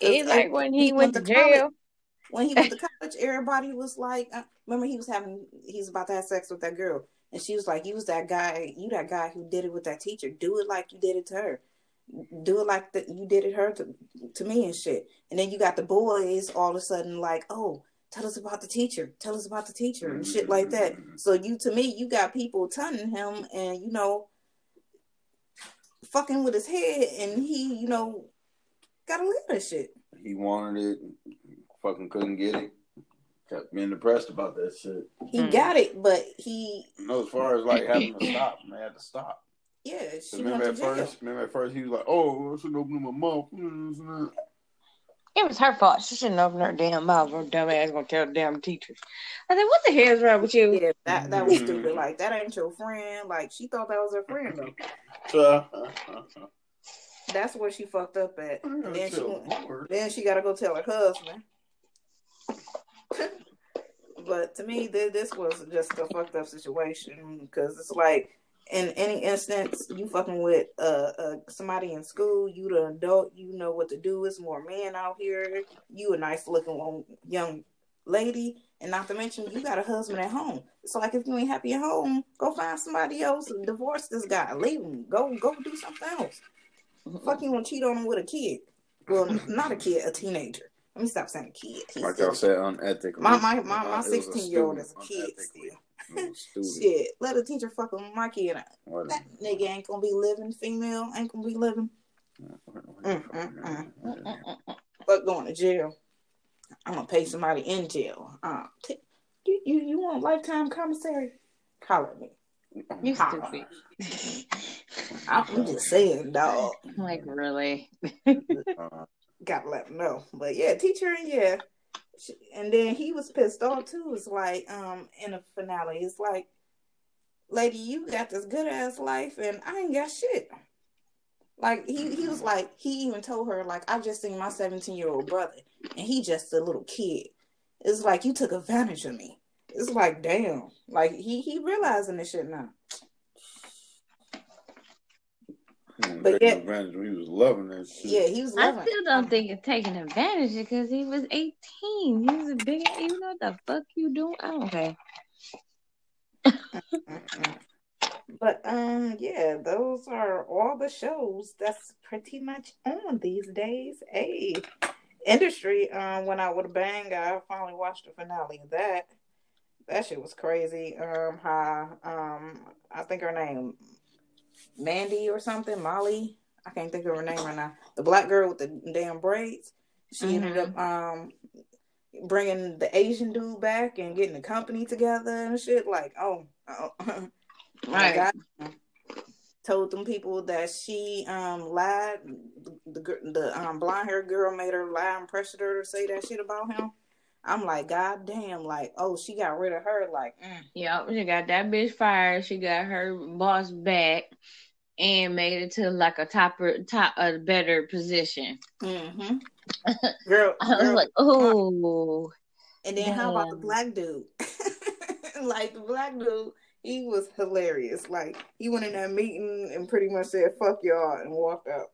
it's like when he, went, to college- jail. when he went to college, everybody was like, uh, remember he was having, he's about to have sex with that girl, and she was like, "You was that guy, you that guy who did it with that teacher. Do it like you did it to her. Do it like that you did it her to to me and shit." And then you got the boys all of a sudden like, "Oh." Tell us about the teacher. Tell us about the teacher and shit like that. So you, to me, you got people tunning him, and you know, fucking with his head, and he, you know, gotta live that shit. He wanted it, fucking couldn't get it. Kept being depressed about that shit. He Mm. got it, but he, You know, as far as like having to stop, man, I had to stop. yeah, she remember went at jail. first, remember at first he was like, "Oh, I shouldn't open my mouth." It was her fault. She shouldn't open her damn mouth. Her dumb ass gonna tell the damn teachers. I said, "What the hell's wrong with you?" Yeah, that that was Mhm. stupid. Like that ain't your friend. Like she thought that was her friend though. That's where she fucked up at. I And gotta then she tell went, Lord. then she got to go tell her husband. but to me, th- this was just a fucked up situation because it's like in any instance you fucking with uh, uh somebody in school, you the adult, you know what to do. It's more men out here. You a nice looking young lady, and not to mention you got a husband at home. It's like if you ain't happy at home, go find somebody else divorce this guy. Leave him. Go go do something else. Fuck you want to cheat on him with a kid? Well, not a kid, a teenager. Let me stop saying kid. He's Like still- I said, unethical. my my my, my it was a sixteen year old is a kid unethically. still. Shit, let a teacher fuck with my kid. That nigga ain't gonna be living. Female ain't gonna be living. Mm, mm, mm. Fuck going to jail. I'm gonna pay somebody in jail. Um, t- you, you you want lifetime commissary? Call at me. You stupid. I'm just saying, dog. Like really? Gotta let them know. But yeah, teacher, yeah. And then he was pissed off too. It's like, um, in the finale, it's like, lady, you got this good ass life, and I ain't got shit. Like he, he was like, he even told her, like, I just seen my 17 year old brother, and he just a little kid. It's like you took advantage of me. It's like, damn. Like he he realizing this shit now. But yeah, advantage he was loving that shit. Yeah, he was loving. I still don't think it's taking advantage because he was 18. He was a big. You know what the fuck you doing? care. but um, yeah, those are all the shows that's pretty much on these days. Hey, industry um went out with a bang. I finally watched the finale of that. That shit was crazy. Um, how um, I think her name Mandy or something, Molly. I can't think of her name right now. The black girl with the damn braids. She mm-hmm. ended up um bringing the Asian dude back and getting the company together and shit. Like, oh, oh. right. told them people that she um lied. The the um blonde haired girl made her lie and pressured her to say that shit about him. I'm like, God damn, like, oh, she got rid of her. Like, mm. yep, she got that bitch fired. She got her boss back and made it to like a top top a better position. Mm-hmm. Girl, I was girl. like, oh. And then how about the black dude? like the black dude, he was hilarious. Like he went in that meeting and pretty much said "fuck y'all" and walked out.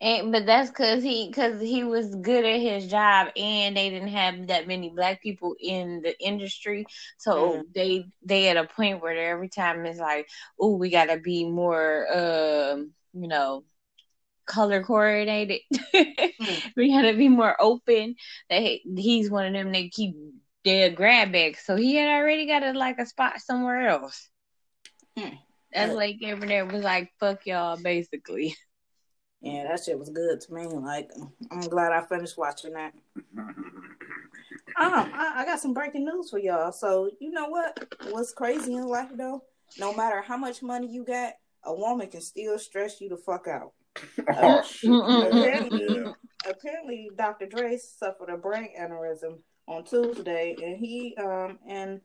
And but that's cause he cause he was good at his job and they didn't have that many black people in the industry. So mm. they they at a point where every time it's like, oh, we gotta be more um, you know, color coordinated. mm. we gotta be more open. That he's one of them they keep their grab bag. So he had already got a like a spot somewhere else. Mm. That's like every there was like, fuck y'all, basically. Yeah, that shit was good to me. Like, I'm glad I finished watching that. um, I, I, got some breaking news for y'all. So, you know what? What's crazy in life, though? No matter how much money you got, a woman can still stress you the fuck out. oh, apparently, yeah. apparently, Dr. Dre suffered a brain aneurysm on Tuesday, and he um in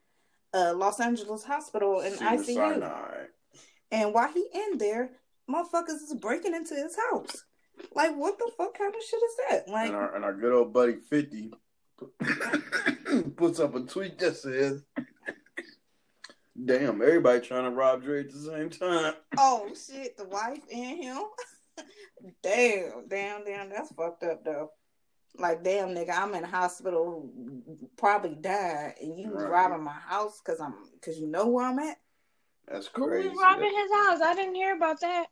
a Los Angeles hospital in ICU. And while he in there, motherfuckers is breaking into his house. Like, what the fuck kind of shit is that? Like, and our, and our good old buddy Fifty puts up a tweet that says, "Damn, everybody trying to rob Dre at the same time." Oh shit, the wife and him. damn, damn, damn. That's fucked up though. Like, damn, nigga, I'm in hospital, probably died, and you right. robbing my house because I'm because you know where I'm at. That's crazy. Who was robbing his house? I didn't hear about that.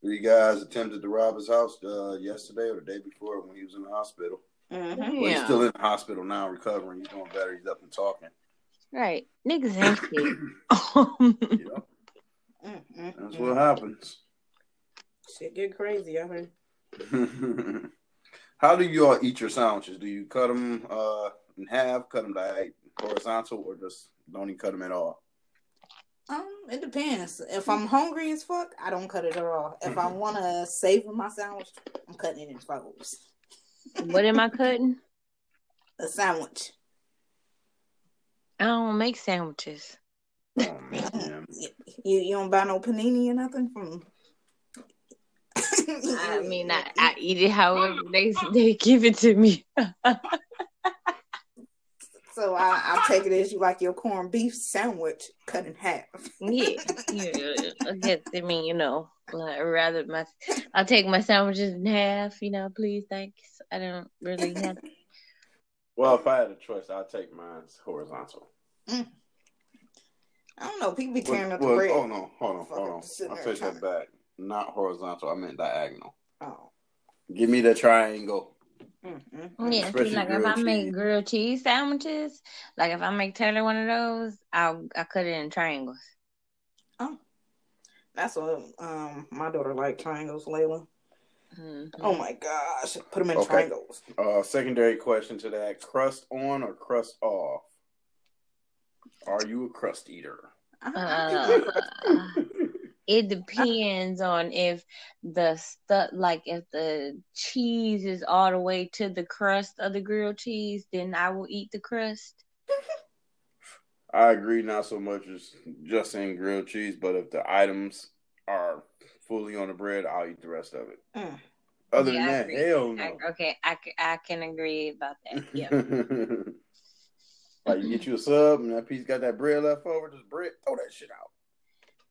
Three guys attempted to rob his house uh, yesterday or the day before when he was in the hospital. Mm-hmm. Well, yeah. he's still in the hospital now, recovering. He's doing better. He's up and talking. Right, Exactly. ain't shit. yep. That's what happens. Shit get crazy I mean. How do you all eat your sandwiches? Do you cut them uh, in half, cut them diagonal, horizontal, or just don't even cut them at all? Um, it depends. If I'm hungry as fuck, I don't cut it at all. If I want to savor my sandwich, I'm cutting it in folds. What am I cutting? A sandwich. I don't make sandwiches. Oh, man. you, you don't buy no panini or nothing from. I mean, I, I eat it however they they give it to me. So I, I'll take it as you like your corned beef sandwich cut in half. yeah, yeah. I guess I mean, you know, like, rather my I'll take my sandwiches in half. You know, please, thanks. I don't really have. Well, if I had a choice, I'd take mine horizontal. Mm. I don't know. People be tearing up the bread. Oh no, hold on, hold on. I'll take that back. Not horizontal. I meant diagonal. Oh. Give me the triangle. Mm-hmm. Yeah, see, like if I cheese. make grilled cheese sandwiches, like if I make Taylor one of those, I'll I cut it in triangles. Oh, that's what um my daughter like triangles, Layla. Mm-hmm. Oh my gosh, put them in okay. triangles. Uh, secondary question to that: crust on or crust off? Are you a crust eater? Uh, it depends on if the stuff, like if the cheese is all the way to the crust of the grilled cheese, then I will eat the crust. I agree, not so much as just in grilled cheese, but if the items are fully on the bread, I'll eat the rest of it. Mm. Other yeah, than that, hell no. I, okay, I, I can agree about that. Yeah. like you get you a sub and that piece got that bread left over, just bread, throw that shit out.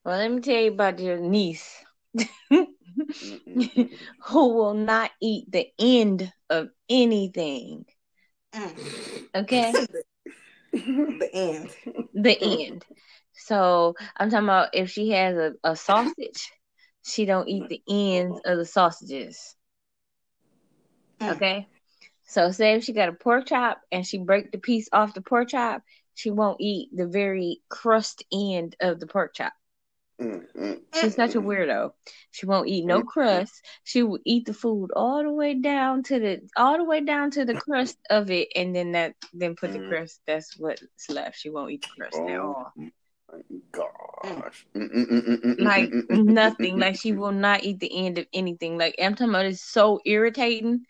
Well, let me tell you about your niece. who will not eat the end of anything. Mm. Okay? the end. The end. So I'm talking about if she has a, a sausage, she don't eat the ends of the sausages. Mm. Okay? So say if she got a pork chop and she break the piece off the pork chop, she won't eat the very crust end of the pork chop. She's such a weirdo. She won't eat no crust. She will eat the food all the way down to the all the way down to the crust of it, and then that then put the crust. That's what's left. She won't eat the crust oh, at all. Gosh, like nothing. Like she will not eat the end of anything. Like I'm talking about, it's so irritating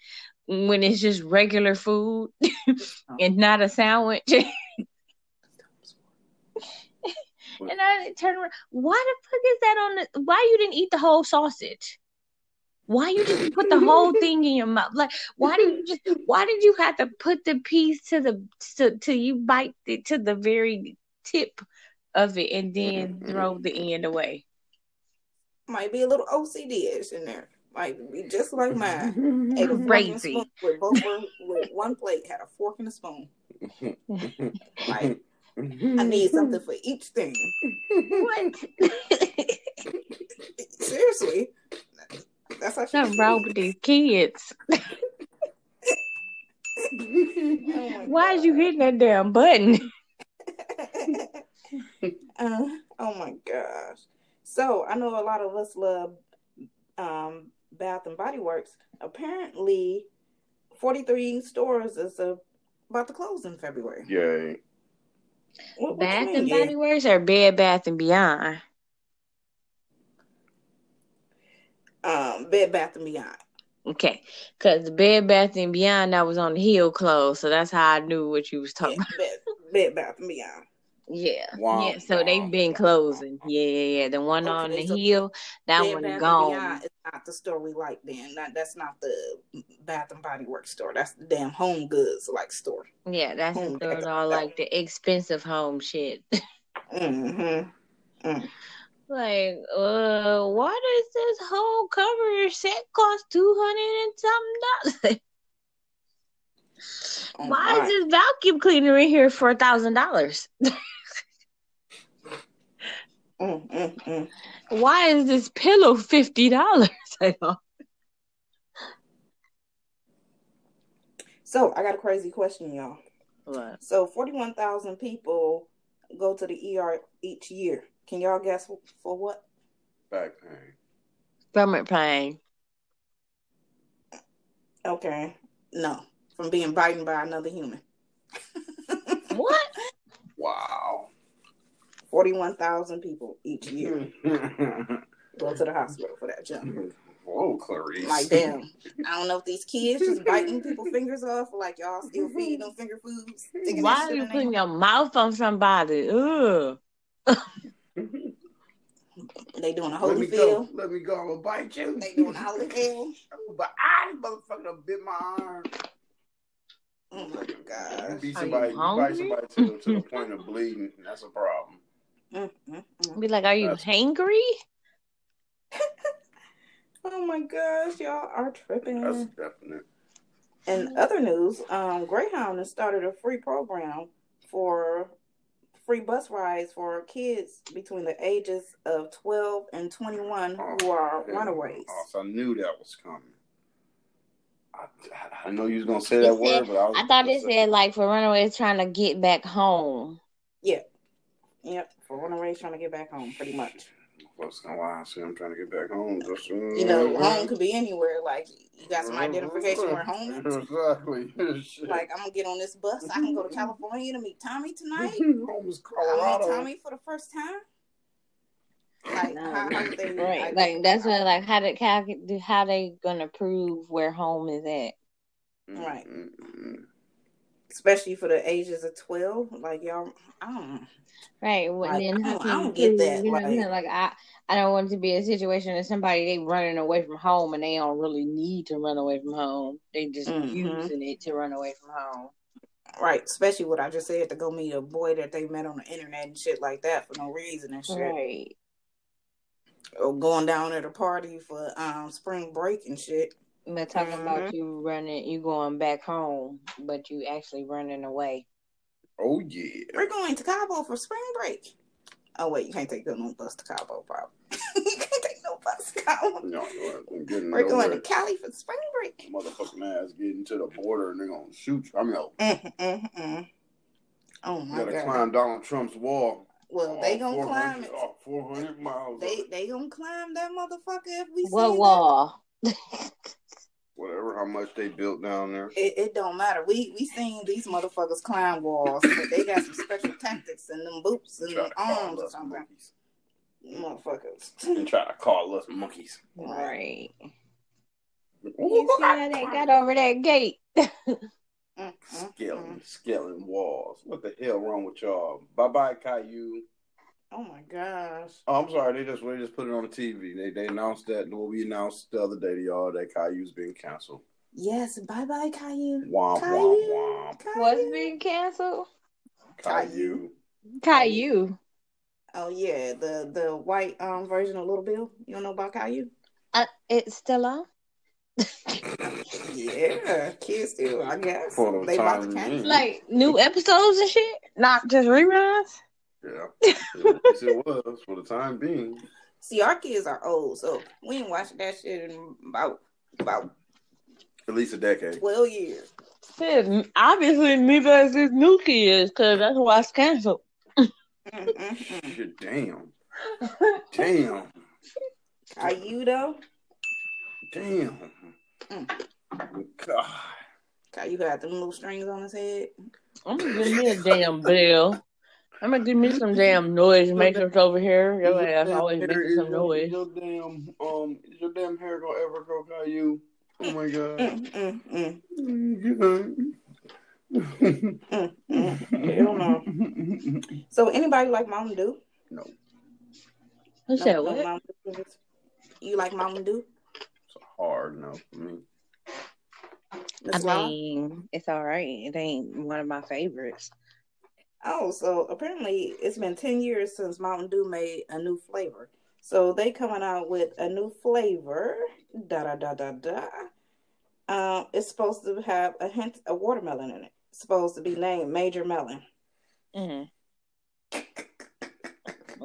when it's just regular food and not a sandwich. And I turned around. Why the fuck is that on the? Why you didn't eat the whole sausage? Why you didn't put the whole thing in your mouth? Like, why did you just? Why did you have to put the piece to the to to you bite it to the very tip of it and then throw mm-hmm. the end away? Might be a little OCD-ish in there. Might be just like mine. Crazy. With both with one plate had a fork and a spoon. like I need something for each thing. What? Seriously. That's how Something wrong with these kids. oh Why is you hitting that damn button? uh, oh my gosh. So I know a lot of us love um, Bath and Body Works. Apparently, 43 stores is uh, about to close in February. Yay. What, Bath and Body Works or Bed Bath and Beyond? Um, Bed Bath and Beyond. Okay, because the Bed Bath and Beyond that was on the hill closed, so that's how I knew what you was talking yeah, about. Bed, Bed Bath and Beyond. Yeah, yeah. So they've been closing. Yeah, yeah, yeah. The one okay, on the hill, that one gone. Is not the store we like. Then that, that's not the Bath and Body Works store. That's the damn Home Goods like store. Yeah, that's home the store all like the expensive home shit. mm-hmm. Mm. Like, uh, why does this whole cover set cost two hundred and something dollars? Oh, Why is this vacuum cleaner in here for a thousand dollars? Mm, mm, mm. Why is this pillow fifty dollars? So I got a crazy question, y'all. What? So forty-one thousand people go to the ER each year. Can y'all guess for what? Back pain. Stomach pain. Okay. No. From being bitten by another human. what? Wow. 41,000 people each year go to the hospital for that jump. Whoa, Clarice. Like, damn. I don't know if these kids just biting people fingers off, like y'all still mm-hmm. feeding them finger foods. Why are you putting your mouth on somebody? Ugh. they doing a holy feel. Let me go. I'm gonna bite you. They doing a holy feel. But I motherfucker bit my arm. Oh my god! You beat somebody, bite somebody to, to the point of bleeding. That's a problem. Be like, are you That's... hangry? oh my gosh, y'all are tripping. That's definite. In other news, um, Greyhound has started a free program for free bus rides for kids between the ages of 12 and 21 oh, who are runaways. Oh, so I knew that was coming. I, I know you was gonna say that It said- word, but I, was I thought gonna it say- said like for runaways trying to get back home. Yeah. Yep. For runaways trying to get back home, pretty much. What's going on? See, I'm trying to get back home. Just, You know, home could be anywhere. Like you got some mm-hmm. identification where home is. Exactly. Like I'm gonna get on this bus. I can go to California to meet Tommy tonight. home is I met Colorado. Tommy for the first time. Like how, how they Right, like, like that's what like how they how, how they gonna prove where home is at? right. Mm-mm. Especially for the ages of twelve. Like y'all, I don't. Right, well, Like, then I don't- I don't get that, You know like- Like I, I don't want it to be a situation that somebody they running away from home and they don't really need to run away from home. They just Mhm. using it to run away from home. Right, especially what I just said to go meet a boy that they met on the internet and shit like that for no reason and shit. Right. Or going down at a party for um spring break and shit. But talking about Mhm. you running, you going back home, but you actually running away. Oh yeah. We're going to Cabo for spring break. Oh wait, you can't take no bus to Cabo, probably. you can't take no bus to Cabo. No, I'm getting We're going to. Cali for spring break. Motherfucking ass getting to the border and they're gonna shoot you. I mean, oh, Mm, mm, mm. Oh you my gotta god. climb Donald Trump's wall. Well, they Oh, gonna climb it. Oh, 400 miles. They they gonna climb that motherfucker if we see What them. wall? Whatever, how much they built down there. It, it don't matter. We we seen these motherfuckers climb walls, but they got some special tactics and them boots and Try them arms or us something. monkeys. Motherfuckers. And try to call us monkeys. Right. You see how they got over that gate? Mm, mm, Scaling, scaling walls. What the hell wrong with y'all? Bye bye, Caillou. Oh my gosh. Oh, I'm sorry. They just they just put it on the TV. They they announced that what we announced the other day to y'all that Caillou's being canceled. Yes, bye bye, Caillou. Womp womp Caillou. womp. What's Caillou. being canceled? Caillou. Caillou. Oh yeah, the the white um version of Little Bill. You don't know about Caillou? Uh, it's still on. Yeah, kids still, I guess. For They about to cancel. Like new episodes and shit, not just reruns. Yeah, yes, it was for the time being. See, our kids are old, so we ain't watching that shit in about about At least a decade. twelve years. Shit, obviously neither is this new kids, cause that's why it's canceled. Shit, damn, damn, you though, damn. Mm. God. Caillou had them little strings on his head. I'm gonna give me a damn bell. I'm gonna give me some damn noise Make makers over here. Your ass always making some noise. Your damn um, is your damn hair gonna ever grow, Caillou? Oh my god. Mm, mm, mm, Mm, mm, mm. Hell no. So anybody like Mountain Dew? No, Who No, said no what? Mountain Dew? You like Mountain Dew? it's a hard no for me. Miss I Lala? mean, it's all right. It ain't one of my favorites. Oh, so apparently it's been 10 years since Mountain Dew made a new flavor. So they coming out with a new flavor. Da da da da da. Um, it's supposed to have a hint of watermelon in it. It's supposed to be named Major Melon. Mm.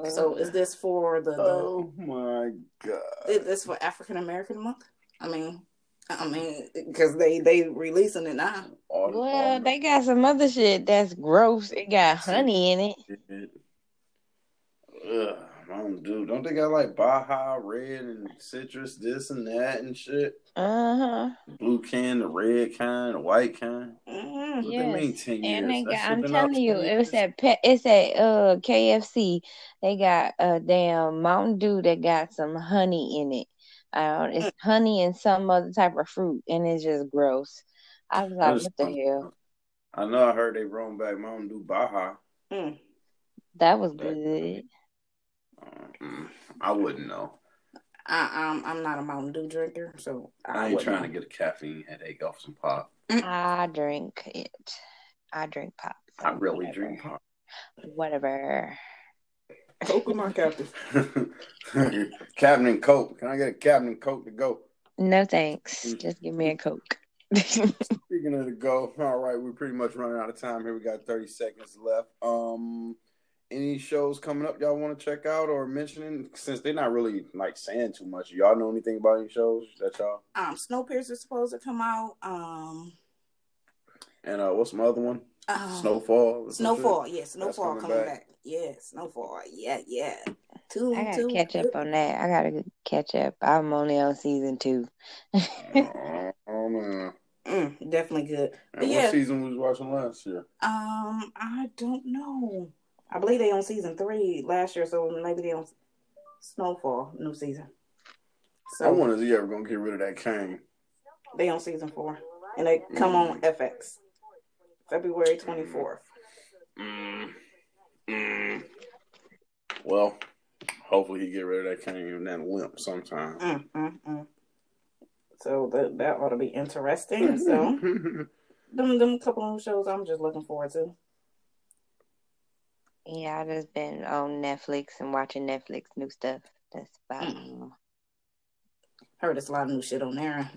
So is this for the, the Oh my god. is this for African American month? I mean, I mean, because they they releasing it now. All the- all well, the- they got some other shit that's gross. It got honey in it. Ugh, Mountain Dew. Don't they got like Baja Red and citrus, this and that and shit? Uh huh. Blue can, the red kind, the white kind. Mm, What they mean 10 And they years? That got, I'm telling you, 10 it was years? at pet, it's at uh KFC. They got a damn Mountain Dew that got some honey in it. Uh, it's honey and some other type of fruit, and it's just gross. I was I like, what the hell? I know I heard they rolled back Mountain Dew Baja. mm. That was good. Mm, I wouldn't know. I, I'm I'm not a Mountain Dew drinker, so I, I ain't wouldn't trying to get a caffeine headache off some pop. I drink it. I drink pop. so I really whatever. drink pop. Whatever. Coke with my captain. Captain Coke. Can I get a Captain Coke to go? No thanks. Mm. Just give me a Coke. Speaking of the go, all right, we're pretty much running out of time here. We got 30 seconds left. Um, any shows coming up y'all want to check out or mentioning? Since they're not really like saying too much, y'all know anything about any shows that y'all? Um, Snowpiercer is supposed to come out. Um, and uh, what's my other one? Um, Snowfall. Snowfall, yeah, Snowfall coming, coming back. back. Yeah, Snowfall. Yeah, yeah. Two, I gotta two, catch up on that. I gotta catch up. I'm only on season two. oh, oh man. Mm, definitely good. And but what season was watching last year? Um, I don't know. I believe they on season three last year, so maybe they on Snowfall new season. So I wonder if he ever gonna get rid of that Kang. They on season four, and they come mm. on FX February twenty fourth. Mm. Mm. Well, hopefully he get rid of that cane and that limp sometime. Mm, mm, mm. So that that ought to be interesting. So them them couple of shows I'm just looking forward to. Yeah, I just been on Netflix and watching Netflix new stuff. That's about mm. Heard there's a lot of new shit on there.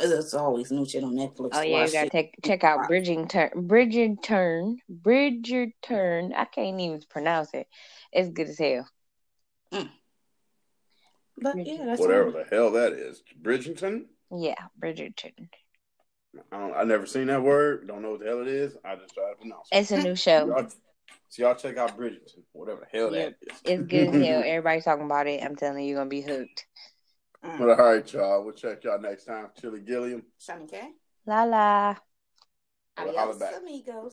There's always new shit on Netflix. Oh yeah, you gotta take check out Bridgerton. Bridgerton. Bridgerton. I can't even pronounce it. It's good as hell. Mm. But yeah, whatever the hell that is, Bridgerton. Yeah, Bridgerton. I don't. I never seen that word. Don't know what the hell it is. I just try to pronounce it. It's a new show. Y'all, so y'all check out Bridgerton, whatever the hell that is. It's good as hell. Everybody's talking about it. I'm telling you, you're gonna be hooked. Mm. But all right, y'all. We'll check y'all next time. Chilly Guilliam. Shani K. Lala. Adios, amigos.